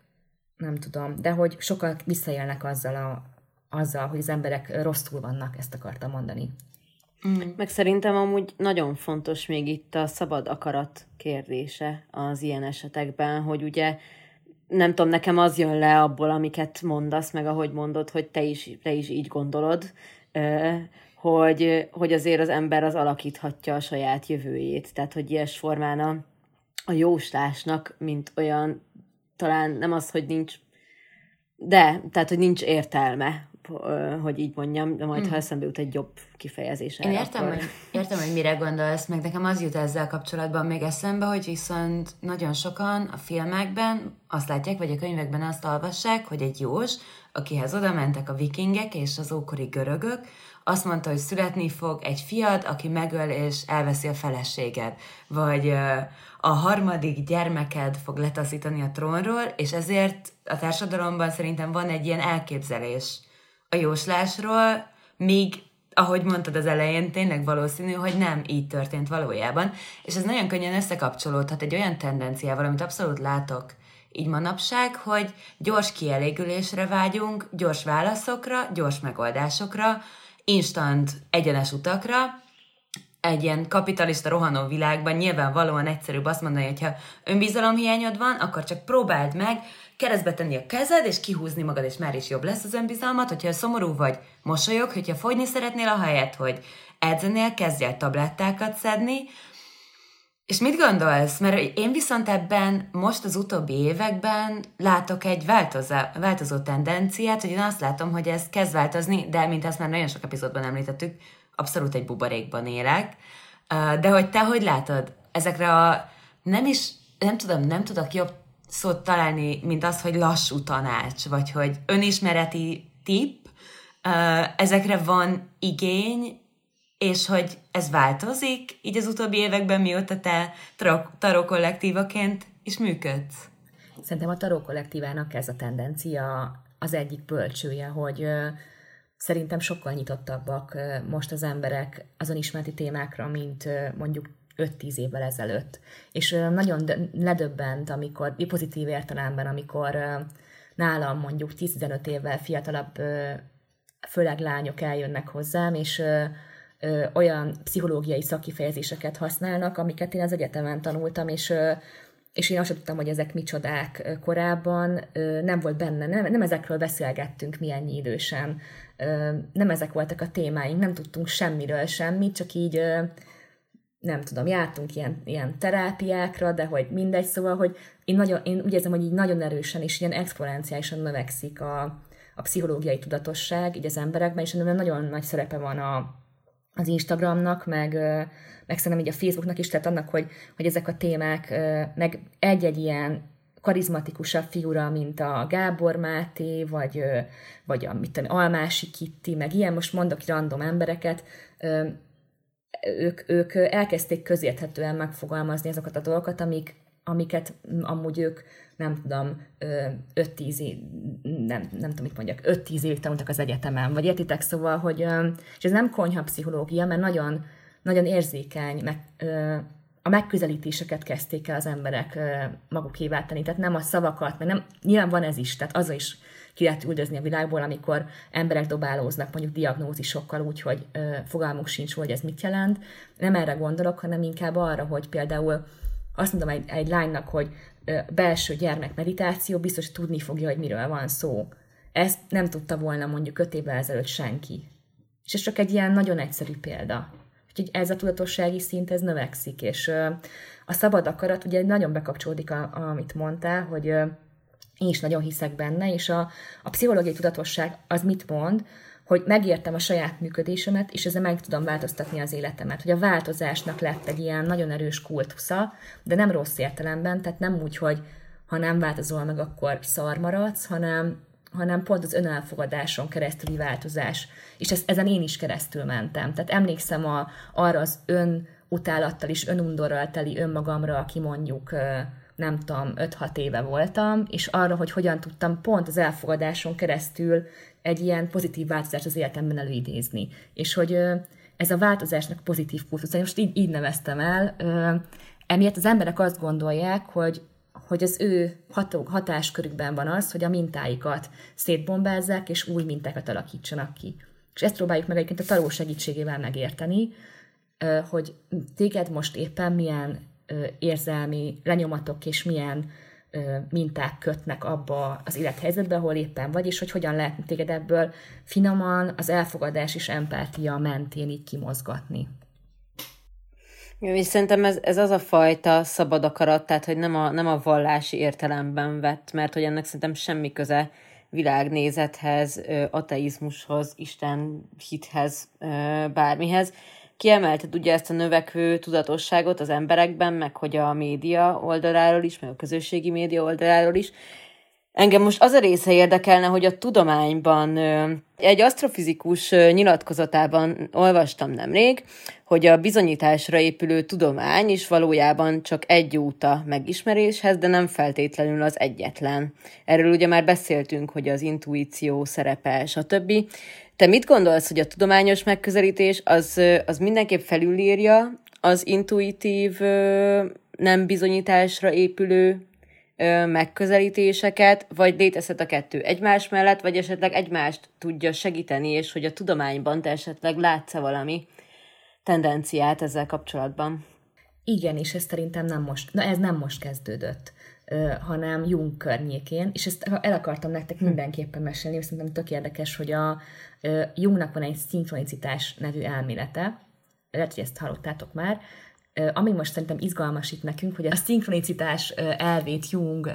nem tudom, de hogy sokan visszajelnek azzal, a, azzal, hogy az emberek rosszul vannak, ezt akartam mondani. Mm. Meg szerintem amúgy nagyon fontos még itt a szabad akarat kérdése az ilyen esetekben, hogy ugye nem tudom, nekem az jön le abból, amiket mondasz, meg ahogy mondod, hogy te is, te is így gondolod, hogy, hogy azért az ember az alakíthatja a saját jövőjét. Tehát, hogy ilyes formán a, a jóslásnak, mint olyan, talán nem az, hogy nincs, de, tehát, hogy nincs értelme, hogy így mondjam, de majd hmm. ha eszembe jut egy jobb kifejezés. Én értem, akkor... hogy, értem, hogy mire gondolsz, meg nekem az jut ezzel kapcsolatban még eszembe, hogy viszont nagyon sokan a filmekben azt látják, vagy a könyvekben azt olvassák, hogy egy jós, akihez oda mentek a vikingek és az ókori görögök, azt mondta, hogy születni fog egy fiad, aki megöl és elveszi a feleséged. Vagy a harmadik gyermeked fog letaszítani a trónról, és ezért a társadalomban szerintem van egy ilyen elképzelés a jóslásról, míg ahogy mondtad az elején, tényleg valószínű, hogy nem így történt valójában, és ez nagyon könnyen összekapcsolódhat egy olyan tendenciával, amit abszolút látok így manapság, hogy gyors kielégülésre vágyunk, gyors válaszokra, gyors megoldásokra, instant egyenes utakra, egy ilyen kapitalista rohanó világban nyilvánvalóan egyszerűbb azt mondani, hogy ha önbizalomhiányod van, akkor csak próbáld meg keresztbe tenni a kezed, és kihúzni magad, és már is jobb lesz az önbizalmat, hogyha szomorú vagy, mosolyog, hogyha fogyni szeretnél a helyet, hogy edzenél, kezdj el tablettákat szedni, és mit gondolsz? Mert én viszont ebben most az utóbbi években látok egy változó, változó tendenciát, hogy én azt látom, hogy ez kezd változni, de mint ezt már nagyon sok epizódban említettük, abszolút egy buborékban élek. De hogy te hogy látod? Ezekre a nem is, nem tudom, nem tudok jobb szót találni, mint az, hogy lassú tanács, vagy hogy önismereti tip, ezekre van igény, és hogy ez változik így az utóbbi években, mióta te taró kollektívaként is működsz? Szerintem a taró kollektívának ez a tendencia az egyik bölcsője, hogy szerintem sokkal nyitottabbak most az emberek azon ismereti témákra, mint mondjuk 5-10 évvel ezelőtt. És nagyon ledöbbent, amikor, pozitív értelemben, amikor nálam mondjuk 10-15 évvel fiatalabb, főleg lányok eljönnek hozzám, és olyan pszichológiai szakifejezéseket használnak, amiket én az egyetemen tanultam, és és én azt tudtam, hogy ezek micsodák korábban, nem volt benne, nem, nem ezekről beszélgettünk mi ennyi idősen, nem ezek voltak a témáink, nem tudtunk semmiről semmit, csak így nem tudom, jártunk ilyen, ilyen terápiákra, de hogy mindegy, szóval, hogy én, nagyon, én úgy érzem, hogy így nagyon erősen és ilyen exponenciálisan növekszik a, a pszichológiai tudatosság így az emberekben, és nagyon nagy szerepe van a, az Instagramnak, meg, meg szerintem így a Facebooknak is, tehát annak, hogy, hogy ezek a témák, meg egy-egy ilyen karizmatikusabb figura, mint a Gábor Máté, vagy, vagy a mit tudom, Almási Kitti, meg ilyen, most mondok random embereket, ők, ők elkezdték közérthetően megfogalmazni azokat a dolgokat, amik, amiket amúgy ők, nem tudom, 5-10 év, nem, nem tudom, mit mondjak, 5-10 évig tanultak az egyetemen, vagy értitek, szóval, hogy, és ez nem konyha pszichológia, mert nagyon, nagyon érzékeny, meg, a megközelítéseket kezdték el az emberek magukévá tenni, tehát nem a szavakat, mert nem, nyilván van ez is, tehát az is ki lehet üldözni a világból, amikor emberek dobálóznak mondjuk diagnózisokkal úgy, hogy ö, fogalmuk sincs, hogy ez mit jelent. Nem erre gondolok, hanem inkább arra, hogy például azt mondom egy, egy lánynak, hogy belső gyermekmeditáció, biztos tudni fogja, hogy miről van szó. Ezt nem tudta volna mondjuk öt évvel ezelőtt senki. És ez csak egy ilyen nagyon egyszerű példa. Úgyhogy ez a tudatossági szint, ez növekszik, és a szabad akarat ugye nagyon bekapcsolódik, amit mondtál, hogy én is nagyon hiszek benne, és a, a pszichológiai tudatosság az mit mond, hogy megértem a saját működésemet, és ezzel meg tudom változtatni az életemet. Hogy a változásnak lett egy ilyen nagyon erős kultusza, de nem rossz értelemben, tehát nem úgy, hogy ha nem változol meg, akkor szar maradsz, hanem, hanem pont az önelfogadáson keresztüli változás. És ezt, ezen én is keresztül mentem. Tehát emlékszem a, arra az ön utálattal és önundorral teli önmagamra, aki mondjuk nem tudom, 5-6 éve voltam, és arra, hogy hogyan tudtam pont az elfogadáson keresztül egy ilyen pozitív változást az életemben előidézni. És hogy ez a változásnak pozitív kultusz, most így, így neveztem el, emiatt az emberek azt gondolják, hogy hogy az ő hatáskörükben van az, hogy a mintáikat szétbombázzák, és új mintákat alakítsanak ki. És ezt próbáljuk meg egyébként a taró segítségével megérteni, hogy téged most éppen milyen érzelmi lenyomatok és milyen minták kötnek abba az élethelyzetbe, ahol éppen vagy, és hogy hogyan lehet téged ebből finoman az elfogadás és empátia mentén így kimozgatni. Jó, és szerintem ez, ez az a fajta szabad akarat, tehát hogy nem a, nem a vallási értelemben vett, mert hogy ennek szerintem semmi köze világnézethez, ateizmushoz, Isten hithez, bármihez, Kiemelted ugye ezt a növekvő tudatosságot az emberekben, meg hogy a média oldaláról is, meg a közösségi média oldaláról is. Engem most az a része érdekelne, hogy a tudományban egy asztrofizikus nyilatkozatában olvastam nemrég, hogy a bizonyításra épülő tudomány is valójában csak egy út a megismeréshez, de nem feltétlenül az egyetlen. Erről ugye már beszéltünk, hogy az intuíció szerepe, stb. Te mit gondolsz, hogy a tudományos megközelítés az, az mindenképp felülírja az intuitív, nem bizonyításra épülő megközelítéseket, vagy létezhet a kettő egymás mellett, vagy esetleg egymást tudja segíteni, és hogy a tudományban te esetleg látsz valami tendenciát ezzel kapcsolatban? Igen, és ez szerintem nem most, na ez nem most kezdődött hanem Jung környékén, és ezt el akartam nektek hm. mindenképpen mesélni, és szerintem tök érdekes, hogy a Jungnak van egy szinkronicitás nevű elmélete, lehet, hogy ezt hallottátok már, ami most szerintem izgalmas itt nekünk, hogy a szinkronicitás elvét Jung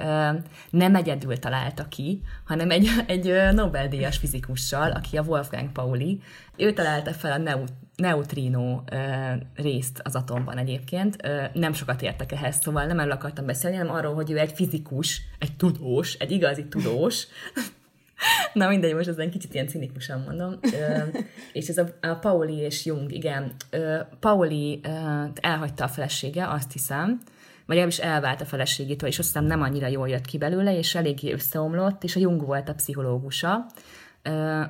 nem egyedül találta ki, hanem egy, egy Nobel-díjas fizikussal, aki a Wolfgang Pauli. Ő találta fel a neut neutrino részt az atomban egyébként. Nem sokat értek ehhez, szóval nem erről akartam beszélni, hanem arról, hogy ő egy fizikus, egy tudós, egy igazi tudós, Na mindegy, most ezen kicsit ilyen cinikusan mondom. és ez a, a Pauli és Jung, igen. Pauli elhagyta a felesége, azt hiszem, vagy is elvált a feleségétől, és azt hiszem nem annyira jól jött ki belőle, és eléggé összeomlott, és a Jung volt a pszichológusa,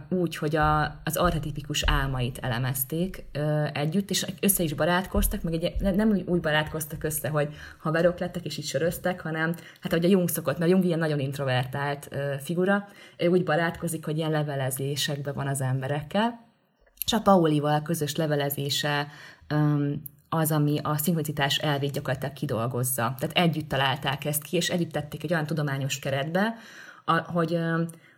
úgy, hogy a, az archetipikus álmait elemezték együtt, és össze is barátkoztak, meg egy, nem úgy, úgy barátkoztak össze, hogy haverok lettek és így söröztek, hanem hát ahogy a Jung szokott, mert a Jung ilyen nagyon introvertált figura, ő úgy barátkozik, hogy ilyen levelezésekben van az emberekkel, és a Paulival közös levelezése az, ami a szinkronicitás elvét gyakorlatilag kidolgozza. Tehát együtt találták ezt ki, és együtt tették egy olyan tudományos keretbe, hogy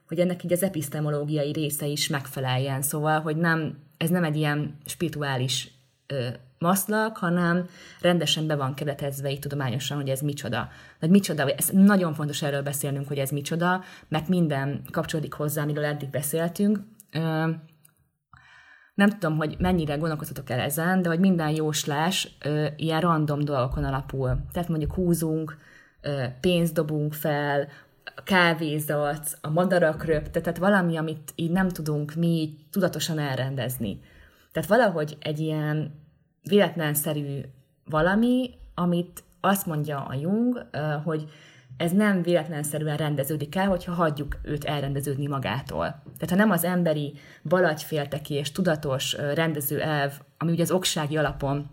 hogy ennek így az epistemológiai része is megfeleljen. Szóval, hogy nem, ez nem egy ilyen spirituális ö, maszlak, hanem rendesen be van keretezve így tudományosan, hogy ez micsoda. Vagy micsoda, ez nagyon fontos erről beszélnünk, hogy ez micsoda, mert minden kapcsolódik hozzá, amiről eddig beszéltünk. Ö, nem tudom, hogy mennyire gondolkoztatok el ezen, de hogy minden jóslás ö, ilyen random dolgokon alapul. Tehát mondjuk húzunk, pénzt dobunk fel, kávézat, a madarak röpte, tehát valami, amit így nem tudunk mi tudatosan elrendezni. Tehát valahogy egy ilyen véletlenszerű valami, amit azt mondja a Jung, hogy ez nem véletlenszerűen rendeződik el, hogyha hagyjuk őt elrendeződni magától. Tehát ha nem az emberi balagyfélteki és tudatos rendező elv, ami ugye az oksági alapon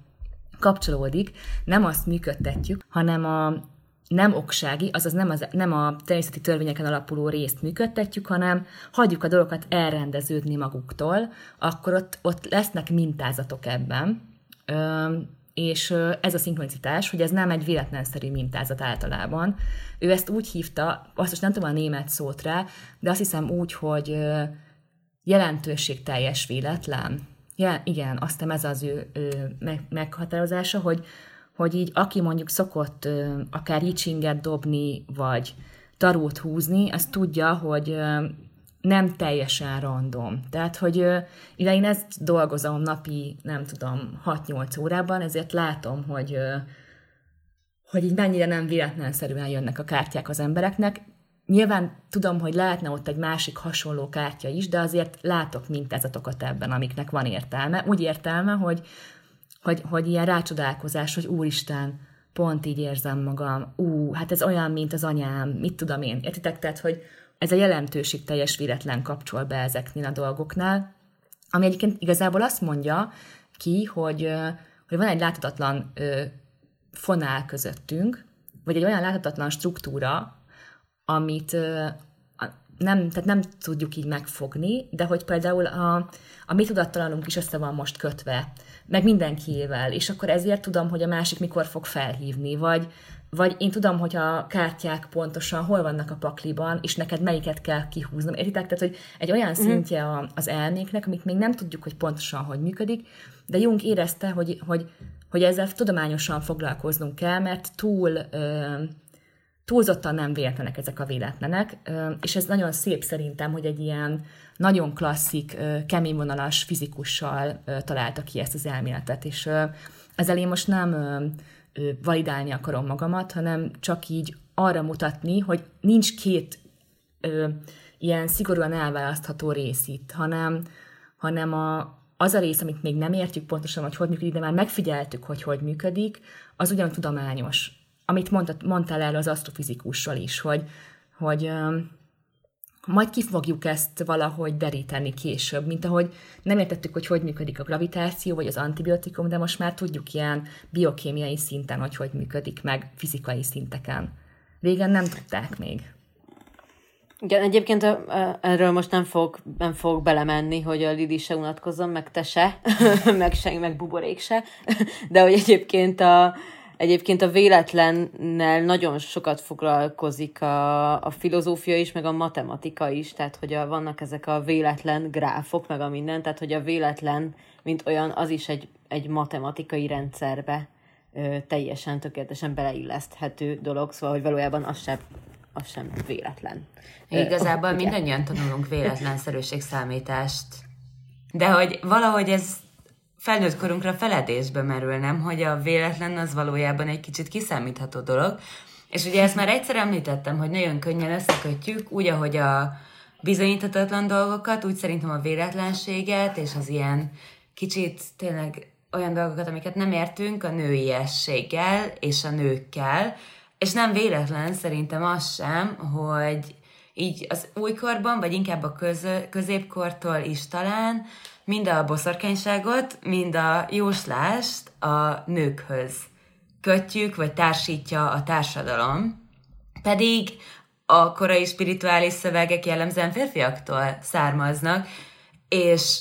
kapcsolódik, nem azt működtetjük, hanem a nem oksági, azaz nem, az, nem a természeti törvényeken alapuló részt működtetjük, hanem hagyjuk a dolgokat elrendeződni maguktól, akkor ott, ott lesznek mintázatok ebben. Ö, és ez a szinkronicitás, hogy ez nem egy véletlenszerű mintázat általában. Ő ezt úgy hívta, azt most nem tudom a német szót rá, de azt hiszem úgy, hogy jelentőségteljes véletlen. Ja, igen, aztán ez az ő, ő meghatározása, hogy hogy így aki mondjuk szokott akár icsinget dobni, vagy tarót húzni, az tudja, hogy nem teljesen random. Tehát, hogy ide én ezt dolgozom napi, nem tudom, 6-8 órában, ezért látom, hogy hogy így mennyire nem véletlenszerűen jönnek a kártyák az embereknek. Nyilván tudom, hogy lehetne ott egy másik hasonló kártya is, de azért látok mintázatokat ebben, amiknek van értelme. Úgy értelme, hogy, hogy, hogy ilyen rácsodálkozás, hogy úristen, pont így érzem magam, ú, hát ez olyan, mint az anyám, mit tudom én, értitek? Tehát, hogy ez a jelentőség teljes véletlen kapcsol be ezeknél a dolgoknál, ami egyébként igazából azt mondja ki, hogy, hogy van egy láthatatlan fonál közöttünk, vagy egy olyan láthatatlan struktúra, amit nem, tehát nem tudjuk így megfogni, de hogy például a, a mi tudattalanunk is össze van most kötve, meg mindenkiével, és akkor ezért tudom, hogy a másik mikor fog felhívni, vagy, vagy én tudom, hogy a kártyák pontosan hol vannak a pakliban, és neked melyiket kell kihúznom. Értitek? Tehát, hogy egy olyan mhm. szintje a, az elméknek, amit még nem tudjuk, hogy pontosan hogy működik, de Jung érezte, hogy, hogy, hogy ezzel tudományosan foglalkoznunk kell, mert túl túlzottan nem véletlenek ezek a véletlenek, és ez nagyon szép szerintem, hogy egy ilyen nagyon klasszik, keményvonalas fizikussal találta ki ezt az elméletet, és ezzel én most nem validálni akarom magamat, hanem csak így arra mutatni, hogy nincs két ilyen szigorúan elválasztható rész itt, hanem, hanem a, az a rész, amit még nem értjük pontosan, hogy hogy működik, de már megfigyeltük, hogy hogy működik, az ugyan tudományos amit mondtad, mondtál el az asztrofizikussal is, hogy, hogy majd ki fogjuk ezt valahogy deríteni később, mint ahogy nem értettük, hogy hogy működik a gravitáció, vagy az antibiotikum, de most már tudjuk ilyen biokémiai szinten, hogy hogy működik meg fizikai szinteken. Régen nem tudták még. Igen, egyébként erről most nem fog, nem fog belemenni, hogy a Lidi se unatkozzon, meg te se, meg se, meg buborék se, de hogy egyébként a, Egyébként a véletlennel nagyon sokat foglalkozik a, a filozófia is, meg a matematika is, tehát hogy a, vannak ezek a véletlen gráfok, meg a minden, tehát hogy a véletlen, mint olyan, az is egy, egy matematikai rendszerbe ö, teljesen tökéletesen beleilleszthető dolog, szóval hogy valójában az sem, az sem véletlen. Igazából ö, mindannyian tanulunk véletlenszerűség számítást, de hogy valahogy ez felnőtt korunkra feledésbe merül, nem? Hogy a véletlen az valójában egy kicsit kiszámítható dolog. És ugye ezt már egyszer említettem, hogy nagyon könnyen összekötjük, úgy, ahogy a bizonyíthatatlan dolgokat, úgy szerintem a véletlenséget, és az ilyen kicsit tényleg olyan dolgokat, amiket nem értünk, a nőiességgel és a nőkkel, és nem véletlen szerintem az sem, hogy így az újkorban, vagy inkább a köz, középkortól is talán mind a boszorkányságot, mind a jóslást a nőkhöz kötjük, vagy társítja a társadalom. Pedig a korai spirituális szövegek jellemzően férfiaktól származnak, és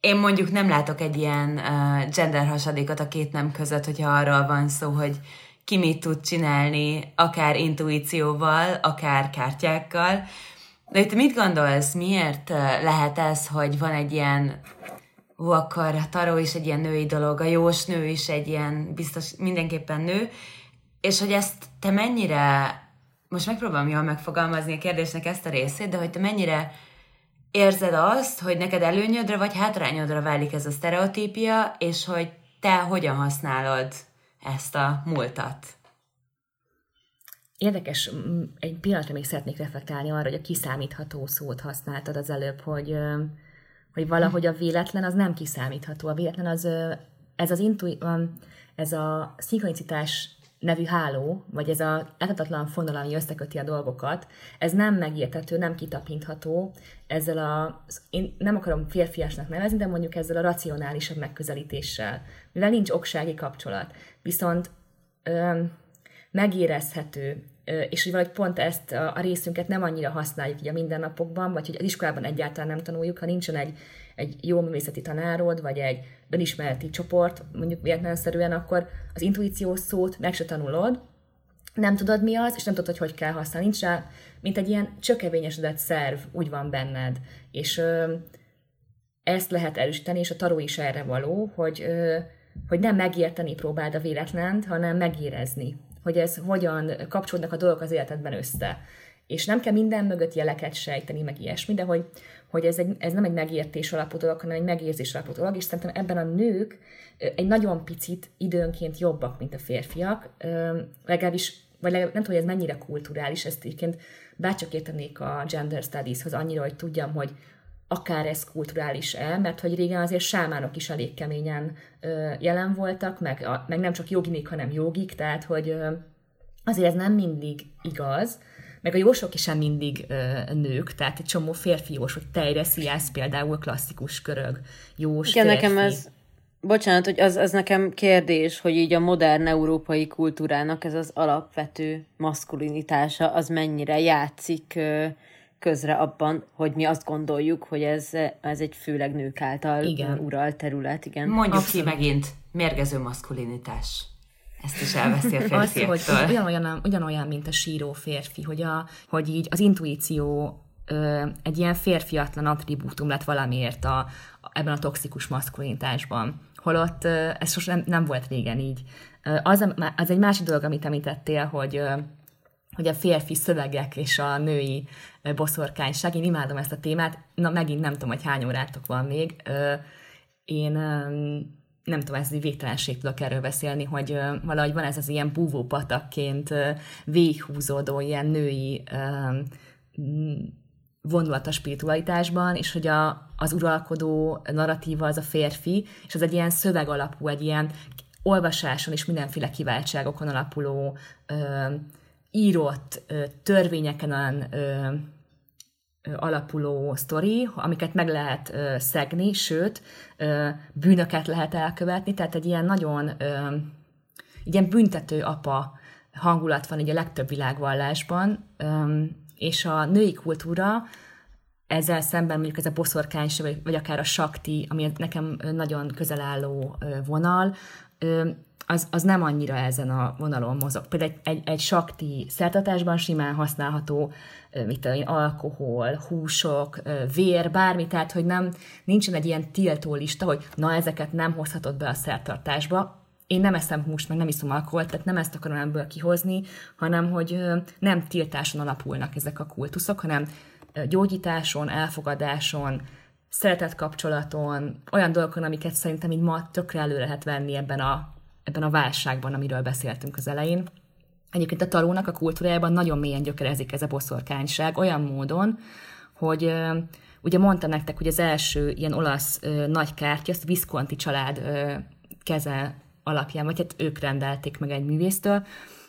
én mondjuk nem látok egy ilyen uh, gender hasadékot a két nem között, hogyha arról van szó, hogy ki mit tud csinálni, akár intuícióval, akár kártyákkal, de te mit gondolsz, miért lehet ez, hogy van egy ilyen ó, akkor a taró is egy ilyen női dolog, a jós nő is egy ilyen, biztos mindenképpen nő, és hogy ezt te mennyire, most megpróbálom jól megfogalmazni a kérdésnek ezt a részét, de hogy te mennyire érzed azt, hogy neked előnyödre vagy hátrányodra válik ez a sztereotípia, és hogy te hogyan használod ezt a múltat? Érdekes, egy pillanatra még szeretnék reflektálni arra, hogy a kiszámítható szót használtad az előbb, hogy, hogy valahogy a véletlen az nem kiszámítható. A véletlen az, ez az intu, ez a szinkronicitás nevű háló, vagy ez a láthatatlan fonal, ami összeköti a dolgokat, ez nem megértető, nem kitapintható, ezzel a, én nem akarom férfiasnak nevezni, de mondjuk ezzel a racionálisabb megközelítéssel, mivel nincs oksági kapcsolat. Viszont megérezhető, és hogy valahogy pont ezt a részünket nem annyira használjuk így a mindennapokban, vagy hogy az iskolában egyáltalán nem tanuljuk, ha nincsen egy, egy jó művészeti tanárod, vagy egy önismereti csoport, mondjuk véletlenszerűen, akkor az intuíciós szót meg se tanulod, nem tudod mi az, és nem tudod, hogy hogy kell használni. Nincs rá, mint egy ilyen csökevényesedett szerv, úgy van benned. És ö, ezt lehet erősíteni, és a taró is erre való, hogy, ö, hogy nem megérteni próbáld a véletlent, hanem megérezni hogy ez hogyan kapcsolódnak a dolgok az életedben össze. és nem kell minden mögött jeleket sejteni, meg ilyesmi, de hogy, hogy ez, egy, ez nem egy megértés alapú dolog, hanem egy megérzés alapú dolog, és szerintem ebben a nők egy nagyon picit időnként jobbak, mint a férfiak, legalábbis, vagy legalább, nem tudom, hogy ez mennyire kulturális, ezt egyébként bárcsak értenék a gender studieshoz annyira, hogy tudjam, hogy akár ez kulturális-e, mert hogy régen azért sámánok is elég keményen ö, jelen voltak, meg, a, meg nem csak joginik, hanem jogik, tehát hogy ö, azért ez nem mindig igaz, meg a jósok is sem mindig ö, nők, tehát egy csomó férfi jós, hogy Tejre Sziász például klasszikus körög jós Igen, férfi. nekem ez, bocsánat, hogy az, az nekem kérdés, hogy így a modern európai kultúrának ez az alapvető maszkulinitása, az mennyire játszik ö, közre abban, hogy mi azt gondoljuk, hogy ez, ez egy főleg nők által Igen. uralt terület, igen. Mondjuk Abszolút. ki megint, mérgező maszkulinitás. Ezt is elveszi a Az, férfiaktól. hogy ugyanolyan, ugyanolyan, mint a síró férfi, hogy, a, hogy így az intuíció ö, egy ilyen férfiatlan attribútum lett valamiért a, ebben a toxikus maszkulinitásban. Holott ö, ez sosem nem, nem volt régen így. Ö, az, az egy másik dolog, amit említettél, hogy ö, hogy a férfi szövegek és a női boszorkányság. Én imádom ezt a témát. Na, megint nem tudom, hogy hány órátok van még. Én nem tudom, ez végtelenség tudok erről beszélni, hogy valahogy van ez az ilyen búvópatakként végighúzódó ilyen női vonulat a spiritualitásban, és hogy a, az uralkodó narratíva az a férfi, és az egy ilyen szöveg alapú, egy ilyen olvasáson és mindenféle kiváltságokon alapuló ö, írott törvényeken alapuló sztori, amiket meg lehet ö, szegni, sőt, bűnöket lehet elkövetni, tehát egy ilyen nagyon ilyen büntető apa hangulat van így a legtöbb világvallásban, és a női kultúra ezzel szemben mondjuk ez a boszorkányság, vagy, akár a sakti, ami nekem nagyon közel álló vonal, az, az nem annyira ezen a vonalon mozog. Például egy, egy, egy sakti szertatásban simán használható, mit tudom én, alkohol, húsok, vér, bármi, tehát hogy nem, nincsen egy ilyen tiltó lista, hogy na ezeket nem hozhatod be a szertartásba, én nem eszem húst, meg nem iszom alkoholt, tehát nem ezt akarom ebből kihozni, hanem hogy nem tiltáson alapulnak ezek a kultuszok, hanem gyógyításon, elfogadáson, szeretett kapcsolaton, olyan dolgokon, amiket szerintem így ma tökre elő lehet venni ebben a, ebben a válságban, amiről beszéltünk az elején. Egyébként a tarónak a kultúrájában nagyon mélyen gyökerezik ez a boszorkányság, olyan módon, hogy ugye mondtam nektek, hogy az első ilyen olasz nagy kártya, azt Visconti család keze alapján, vagy hát ők rendelték meg egy művésztől,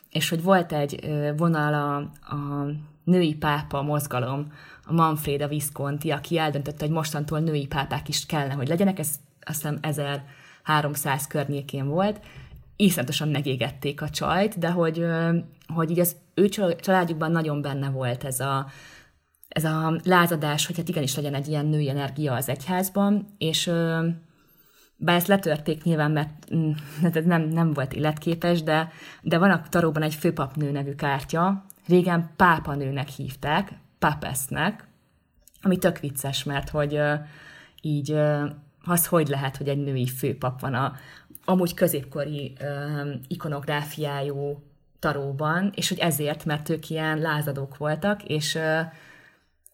és hogy volt egy vonal a, a női pápa mozgalom, a Manfreda Visconti, aki eldöntötte, hogy mostantól női pápák is kellene, hogy legyenek, ez azt hiszem 1300 környékén volt, iszonyatosan megégették a csajt, de hogy, hogy így az ő csal- családjukban nagyon benne volt ez a, ez a lázadás, hogy hát igenis legyen egy ilyen női energia az egyházban, és bár ezt letörték nyilván, mert mm, hát nem, nem volt életképes, de, de van a taróban egy főpapnő nevű kártya, régen pápanőnek hívták, papesznek, ami tök vicces, mert hogy így az hogy lehet, hogy egy női főpap van a amúgy középkori ö, ikonográfiájú taróban, és hogy ezért, mert ők ilyen lázadók voltak, és ö,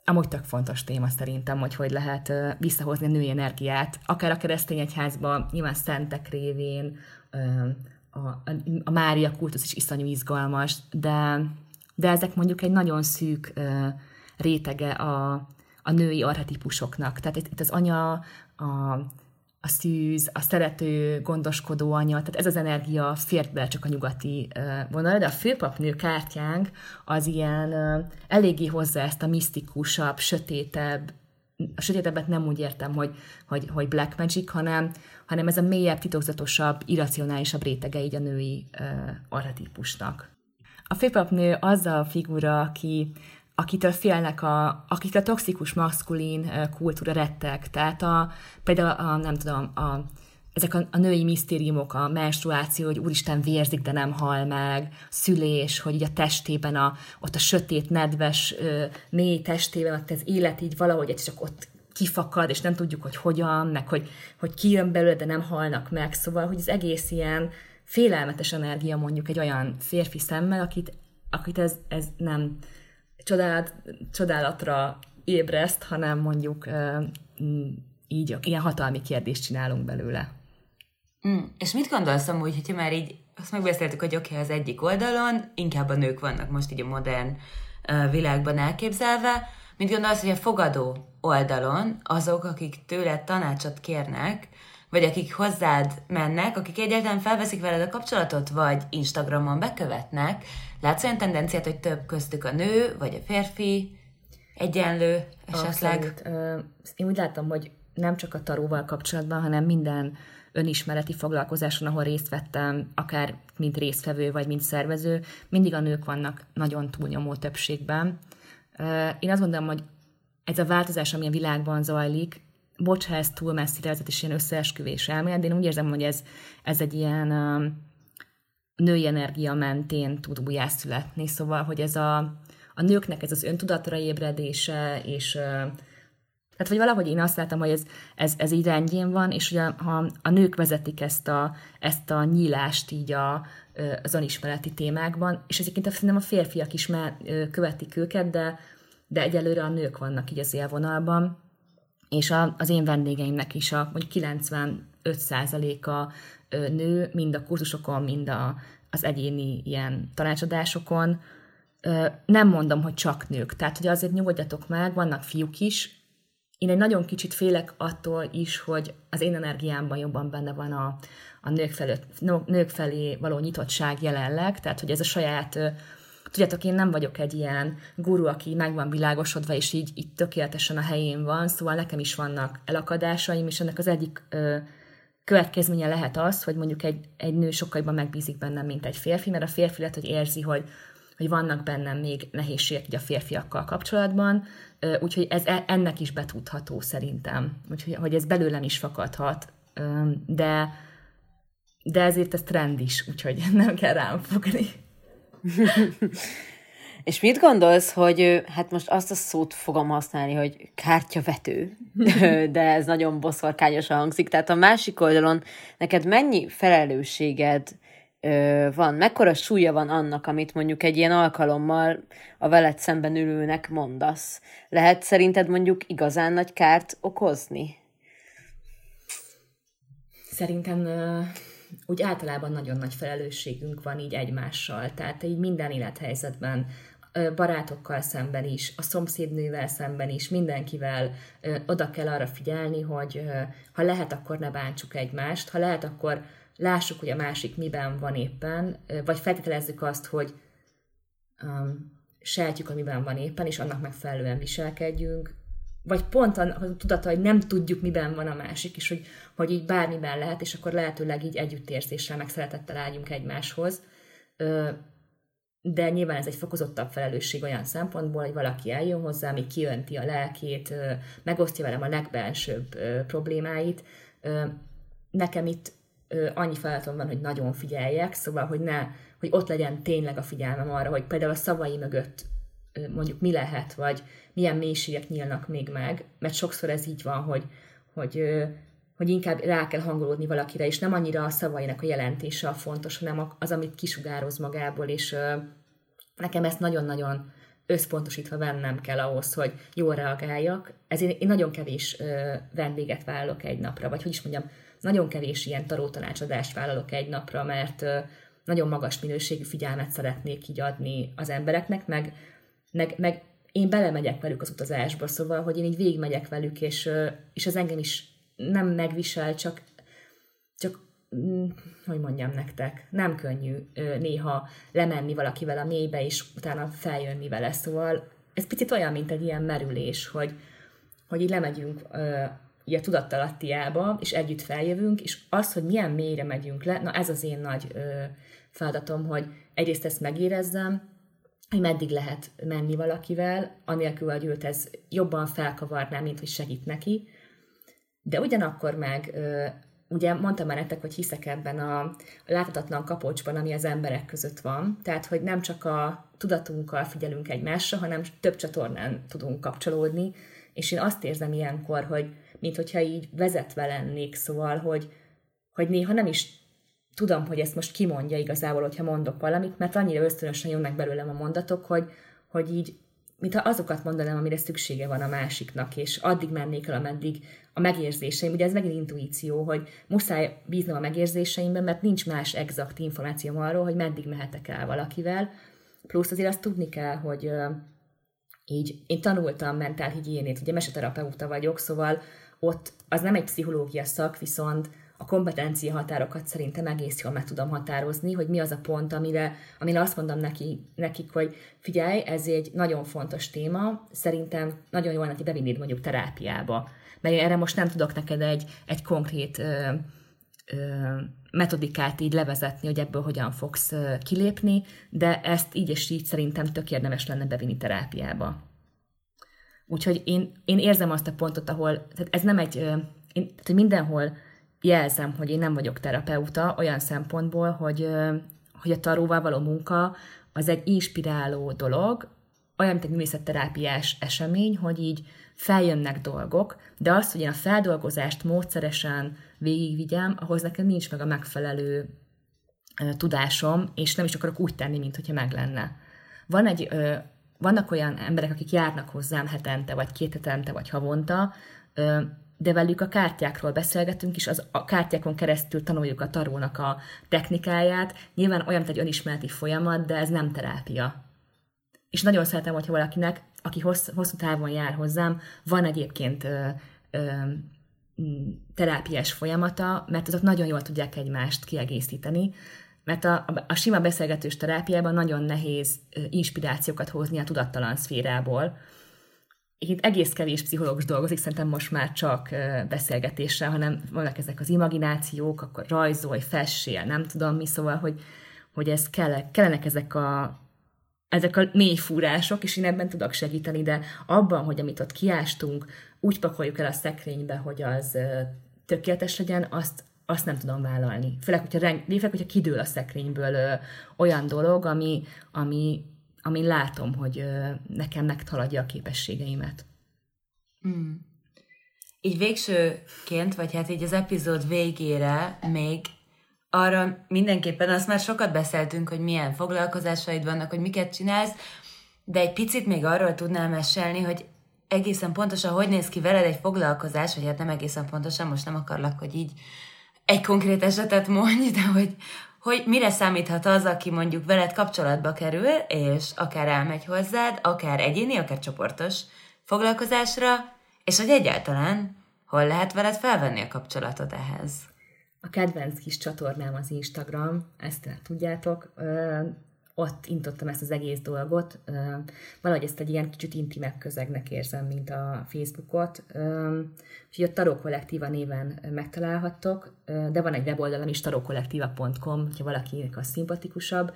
amúgy tök fontos téma szerintem, hogy hogy lehet ö, visszahozni a női energiát, akár a keresztény egyházban, nyilván szentek révén, ö, a, a, a Mária kultusz is iszonyú izgalmas, de, de ezek mondjuk egy nagyon szűk ö, rétege a, a női arhetipusoknak. Tehát itt, itt az anya, a, a szűz, a szerető, gondoskodó anya, tehát ez az energia fért bele csak a nyugati vonalra, de a főpapnő kártyánk az ilyen eléggé hozzá ezt a misztikusabb, sötétebb, a sötétebbet nem úgy értem, hogy, hogy, hogy black magic, hanem, hanem ez a mélyebb, titokzatosabb, irracionálisabb rétege így a női uh, arhetipusnak. A főpapnő az a figura, aki, akitől félnek, a, akit a toxikus maszkulin kultúra rettek. Tehát a, például a, nem tudom, a, ezek a, a női misztériumok, a menstruáció, hogy úristen vérzik, de nem hal meg, szülés, hogy így a testében, a, ott a sötét, nedves, mély testében, ott az élet így valahogy csak ott kifakad, és nem tudjuk, hogy hogyan, meg hogy, hogy ki jön belőle, de nem halnak meg. Szóval, hogy az egész ilyen félelmetes energia mondjuk egy olyan férfi szemmel, akit, akit ez, ez nem csodálat, csodálatra ébreszt, hanem mondjuk így ilyen hatalmi kérdést csinálunk belőle. Mm. És mit gondolsz amúgy, hogyha már így azt megbeszéltük, hogy oké, okay, az egyik oldalon inkább a nők vannak most így a modern világban elképzelve, mit gondolsz, hogy a fogadó oldalon azok, akik tőled tanácsot kérnek, vagy akik hozzád mennek, akik egyáltalán felveszik veled a kapcsolatot, vagy Instagramon bekövetnek, látsz olyan tendenciát, hogy több köztük a nő, vagy a férfi, egyenlő esetleg? Abszolút. Én úgy látom, hogy nem csak a taróval kapcsolatban, hanem minden önismereti foglalkozáson, ahol részt vettem, akár mint résztvevő, vagy mint szervező, mindig a nők vannak nagyon túlnyomó többségben. Én azt gondolom, hogy ez a változás, ami a világban zajlik, bocs, ha ez túl messzire vezet, és ilyen összeesküvés elmélet, de én úgy érzem, hogy ez, ez egy ilyen női energia mentén tud újjászületni, szóval, hogy ez a, a nőknek ez az öntudatra ébredése, és tehát, vagy valahogy én azt látom, hogy ez, ez, ez így rendjén van, és ugye ha a nők vezetik ezt a, ezt a nyílást így a, az önismereti témákban, és egyébként szerintem a férfiak is már követik őket, de, de egyelőre a nők vannak így az élvonalban, és a, az én vendégeimnek is a mondjuk 95%-a nő, mind a kurzusokon, mind a, az egyéni ilyen tanácsadásokon. Nem mondom, hogy csak nők, tehát hogy azért nyugodjatok meg, vannak fiúk is, én egy nagyon kicsit félek attól is, hogy az én energiámban jobban benne van a, a nők, felé, nők felé való nyitottság jelenleg, tehát hogy ez a saját Tudjátok, én nem vagyok egy ilyen guru, aki meg van világosodva, és így, így tökéletesen a helyén van, szóval nekem is vannak elakadásaim, és ennek az egyik ö, következménye lehet az, hogy mondjuk egy, egy nő sokkal jobban megbízik bennem, mint egy férfi, mert a férfi lehet, hogy érzi, hogy, hogy vannak bennem még nehézségek így a férfiakkal kapcsolatban, úgyhogy ez e, ennek is betudható szerintem, úgyhogy hogy ez belőlem is fakadhat, de, de ezért ez trend is, úgyhogy nem kell rám fogni. És mit gondolsz, hogy hát most azt a szót fogom használni, hogy kártyavető, de ez nagyon boszorkányosan hangzik. Tehát a másik oldalon neked mennyi felelősséged van, mekkora súlya van annak, amit mondjuk egy ilyen alkalommal a veled szemben ülőnek mondasz. Lehet szerinted mondjuk igazán nagy kárt okozni? Szerintem úgy általában nagyon nagy felelősségünk van így egymással, tehát így minden élethelyzetben, barátokkal szemben is, a szomszédnővel szemben is, mindenkivel oda kell arra figyelni, hogy ha lehet, akkor ne bántsuk egymást, ha lehet, akkor lássuk, hogy a másik miben van éppen, vagy feltételezzük azt, hogy um, sejtjük, hogy miben van éppen, és annak megfelelően viselkedjünk, vagy pont a tudata, hogy nem tudjuk, miben van a másik, és hogy, hogy így bármiben lehet, és akkor lehetőleg így együttérzéssel, meg szeretettel álljunk egymáshoz. De nyilván ez egy fokozottabb felelősség olyan szempontból, hogy valaki eljön hozzá, ami kiönti a lelkét, megosztja velem a legbelsőbb problémáit. Nekem itt annyi feladatom van, hogy nagyon figyeljek, szóval, hogy ne, hogy ott legyen tényleg a figyelmem arra, hogy például a szavai mögött mondjuk mi lehet, vagy milyen mélységek nyílnak még meg, mert sokszor ez így van, hogy, hogy, hogy inkább rá kell hangolódni valakire, és nem annyira a szavainak a jelentése a fontos, hanem az, amit kisugároz magából, és nekem ezt nagyon-nagyon összpontosítva vennem kell ahhoz, hogy jól reagáljak. Ezért én nagyon kevés vendéget vállalok egy napra, vagy hogy is mondjam, nagyon kevés ilyen tarótanácsadást vállalok egy napra, mert nagyon magas minőségű figyelmet szeretnék így adni az embereknek, meg, meg, meg én belemegyek velük az utazásba, szóval, hogy én így végigmegyek velük, és, és az engem is nem megvisel, csak, csak mm, hogy mondjam nektek, nem könnyű néha lemenni valakivel a mélybe, és utána feljönni vele, szóval ez picit olyan, mint egy ilyen merülés, hogy, hogy így lemegyünk ugye a tudattalattiába, és együtt feljövünk, és az, hogy milyen mélyre megyünk le, na ez az én nagy ö, feladatom, hogy egyrészt ezt megérezzem, hogy meddig lehet menni valakivel, anélkül, hogy őt ez jobban felkavarná, mint hogy segít neki. De ugyanakkor meg, ugye mondtam már nektek, hogy hiszek ebben a láthatatlan kapocsban, ami az emberek között van, tehát, hogy nem csak a tudatunkkal figyelünk egymásra, hanem több csatornán tudunk kapcsolódni, és én azt érzem ilyenkor, hogy mint hogyha így vezetve lennék, szóval, hogy, hogy néha nem is tudom, hogy ezt most kimondja igazából, hogyha mondok valamit, mert annyira ösztönösen jönnek belőlem a mondatok, hogy, hogy így mintha azokat mondanám, amire szüksége van a másiknak, és addig mennék el, ameddig a megérzéseim, ugye ez megint intuíció, hogy muszáj bíznom a megérzéseimben, mert nincs más exakt információm arról, hogy meddig mehetek el valakivel. Plusz azért azt tudni kell, hogy így én tanultam mentálhigiénét, ugye meseterapeuta vagyok, szóval ott az nem egy pszichológia szak, viszont a kompetencia határokat szerintem egész jól meg tudom határozni, hogy mi az a pont, amire, amire azt mondom neki, nekik, hogy figyelj, ez egy nagyon fontos téma, szerintem nagyon jól neki bevinnéd mondjuk terápiába. Mert erre most nem tudok neked egy, egy konkrét ö, ö, metodikát így levezetni, hogy ebből hogyan fogsz ö, kilépni, de ezt így és így szerintem tök érdemes lenne bevinni terápiába. Úgyhogy én, én érzem azt a pontot, ahol, tehát ez nem egy, ö, én, tehát mindenhol jelzem, hogy én nem vagyok terapeuta olyan szempontból, hogy, hogy a taróval való munka az egy inspiráló dolog, olyan, mint egy művészetterápiás esemény, hogy így feljönnek dolgok, de azt, hogy én a feldolgozást módszeresen végigvigyem, ahhoz nekem nincs meg a megfelelő tudásom, és nem is akarok úgy tenni, mint hogyha meg lenne. Van egy, vannak olyan emberek, akik járnak hozzám hetente, vagy két hetente, vagy havonta, de velük a kártyákról beszélgetünk, és az, a kártyákon keresztül tanuljuk a tarónak a technikáját. Nyilván olyan, mint egy önismereti folyamat, de ez nem terápia. És nagyon szeretem, hogyha valakinek, aki hossz, hosszú távon jár hozzám, van egyébként ö, ö, terápiás folyamata, mert azok nagyon jól tudják egymást kiegészíteni, mert a, a, sima beszélgetős terápiában nagyon nehéz inspirációkat hozni a tudattalan szférából, itt egész kevés pszichológus dolgozik, szerintem most már csak beszélgetéssel, hanem vannak ezek az imaginációk, akkor rajzolj, fessél, nem tudom mi, szóval, hogy, hogy ez kell, kellenek ezek a, ezek a mély fúrások, és én ebben tudok segíteni, de abban, hogy amit ott kiástunk, úgy pakoljuk el a szekrénybe, hogy az tökéletes legyen, azt, azt nem tudom vállalni. Főleg, hogyha, reng, főleg, hogyha kidől a szekrényből ö, olyan dolog, ami, ami amin látom, hogy nekem megtaladja a képességeimet. Mm. Így végsőként, vagy hát így az epizód végére még arra mindenképpen azt már sokat beszéltünk, hogy milyen foglalkozásaid vannak, hogy miket csinálsz, de egy picit még arról tudnál mesélni, hogy egészen pontosan hogy néz ki veled egy foglalkozás, vagy hát nem egészen pontosan, most nem akarlak, hogy így egy konkrét esetet mondj, de hogy, hogy mire számíthat az, aki mondjuk veled kapcsolatba kerül, és akár elmegy hozzád, akár egyéni, akár csoportos foglalkozásra, és hogy egyáltalán hol lehet veled felvenni a kapcsolatot ehhez? A kedvenc kis csatornám az Instagram, ezt tudjátok ott intottam ezt az egész dolgot. Valahogy ezt egy ilyen kicsit intimebb közegnek érzem, mint a Facebookot. Úgyhogy a Tarot Kollektíva néven megtalálhattok, de van egy weboldalam is, tarokollektíva.com, ha valakinek az szimpatikusabb.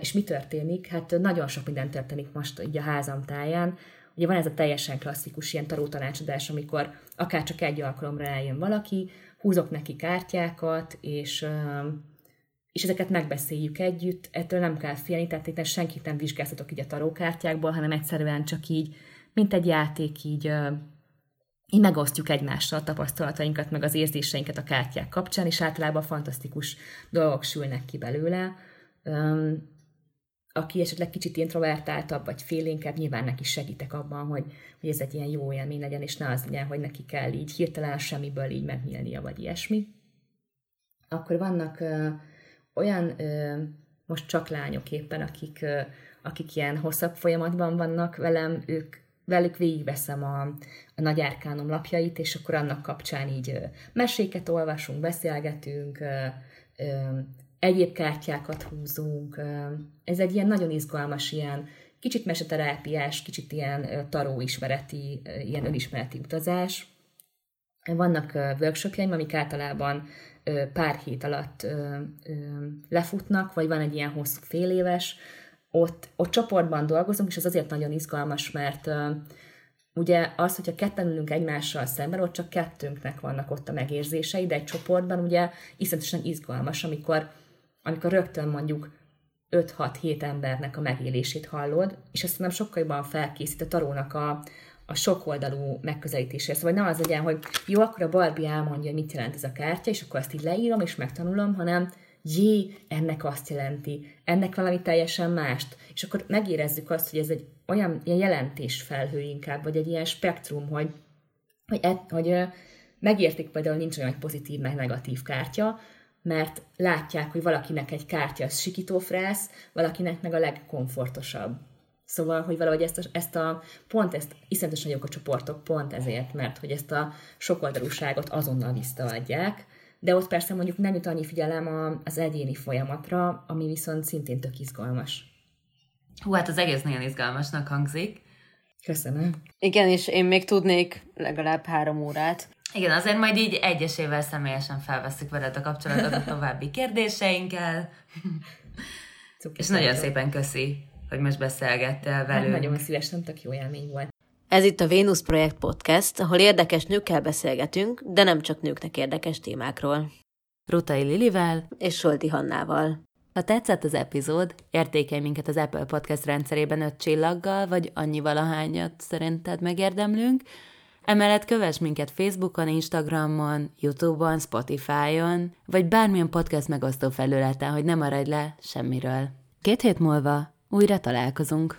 És mi történik? Hát nagyon sok minden történik most így a házam táján. Ugye van ez a teljesen klasszikus ilyen taró tanácsadás, amikor akár csak egy alkalomra eljön valaki, húzok neki kártyákat, és és ezeket megbeszéljük együtt, ettől nem kell félni, tehát itt senkit nem vizsgáztatok így a tarókártyákból, hanem egyszerűen csak így, mint egy játék, így, így megosztjuk egymással a tapasztalatainkat, meg az érzéseinket a kártyák kapcsán, és általában fantasztikus dolgok sülnek ki belőle. Aki esetleg kicsit introvertáltabb, vagy félénkebb, nyilván neki segítek abban, hogy, hogy ez egy ilyen jó élmény legyen, és ne az legyen, hogy neki kell így hirtelen semmiből így megnyílnia, vagy ilyesmi. Akkor vannak uh, olyan ö, most csak lányok éppen, akik, ö, akik ilyen hosszabb folyamatban vannak velem, ők velük végigveszem a, a nagy árkánom lapjait, és akkor annak kapcsán így ö, meséket olvasunk, beszélgetünk, ö, ö, egyéb kártyákat húzunk. Ö, ez egy ilyen nagyon izgalmas, ilyen kicsit meseterápiás, kicsit ilyen taróismereti, ilyen önismereti utazás. Vannak workshopjaim, amik általában pár hét alatt lefutnak, vagy van egy ilyen hosszú fél éves, ott, ott csoportban dolgozunk, és az azért nagyon izgalmas, mert ugye az, hogyha ketten ülünk egymással szemben, ott csak kettőnknek vannak ott a megérzései, de egy csoportban ugye iszonyatosan izgalmas, amikor, amikor rögtön mondjuk 5-6-7 embernek a megélését hallod, és azt nem sokkal jobban felkészít a tarónak a, a sokoldalú megközelítésért. Szóval nem az legyen, hogy jó, akkor a Barbie elmondja, hogy mit jelent ez a kártya, és akkor azt így leírom és megtanulom, hanem jé, ennek azt jelenti, ennek valami teljesen mást. És akkor megérezzük azt, hogy ez egy olyan ilyen jelentésfelhő inkább, vagy egy ilyen spektrum, hogy, hogy, et, hogy megértik például nincs olyan pozitív meg negatív kártya, mert látják, hogy valakinek egy kártya az sikítófrász, valakinek meg a legkomfortosabb. Szóval, hogy valahogy ezt a, ezt a pont, ezt iszonyatosan jók a csoportok, pont ezért, mert hogy ezt a sokoldalúságot azonnal visszaadják, de ott persze mondjuk nem jut annyi figyelem a, az egyéni folyamatra, ami viszont szintén tök izgalmas. Hú, hát az egész nagyon izgalmasnak hangzik. Köszönöm. Igen, és én még tudnék legalább három órát. Igen, azért majd így egyesével személyesen felveszük veled a kapcsolatot a további kérdéseinkkel. Cuki És nagyon szépen köszi, hogy most beszélgettél Hát velünk. nagyon szívesen, tök jó élmény volt. Ez itt a Vénusz Projekt Podcast, ahol érdekes nőkkel beszélgetünk, de nem csak nőknek érdekes témákról. Rutai Lilivel. És Solti Hannával. Ha tetszett az epizód, értékelj minket az Apple Podcast rendszerében öt csillaggal, vagy annyi valahányat szerinted megérdemlünk. Emellett kövess minket Facebookon, Instagramon, Youtube-on, Spotify-on, vagy bármilyen podcast megosztó felületen, hogy ne maradj le semmiről. Két hét múlva újra találkozunk.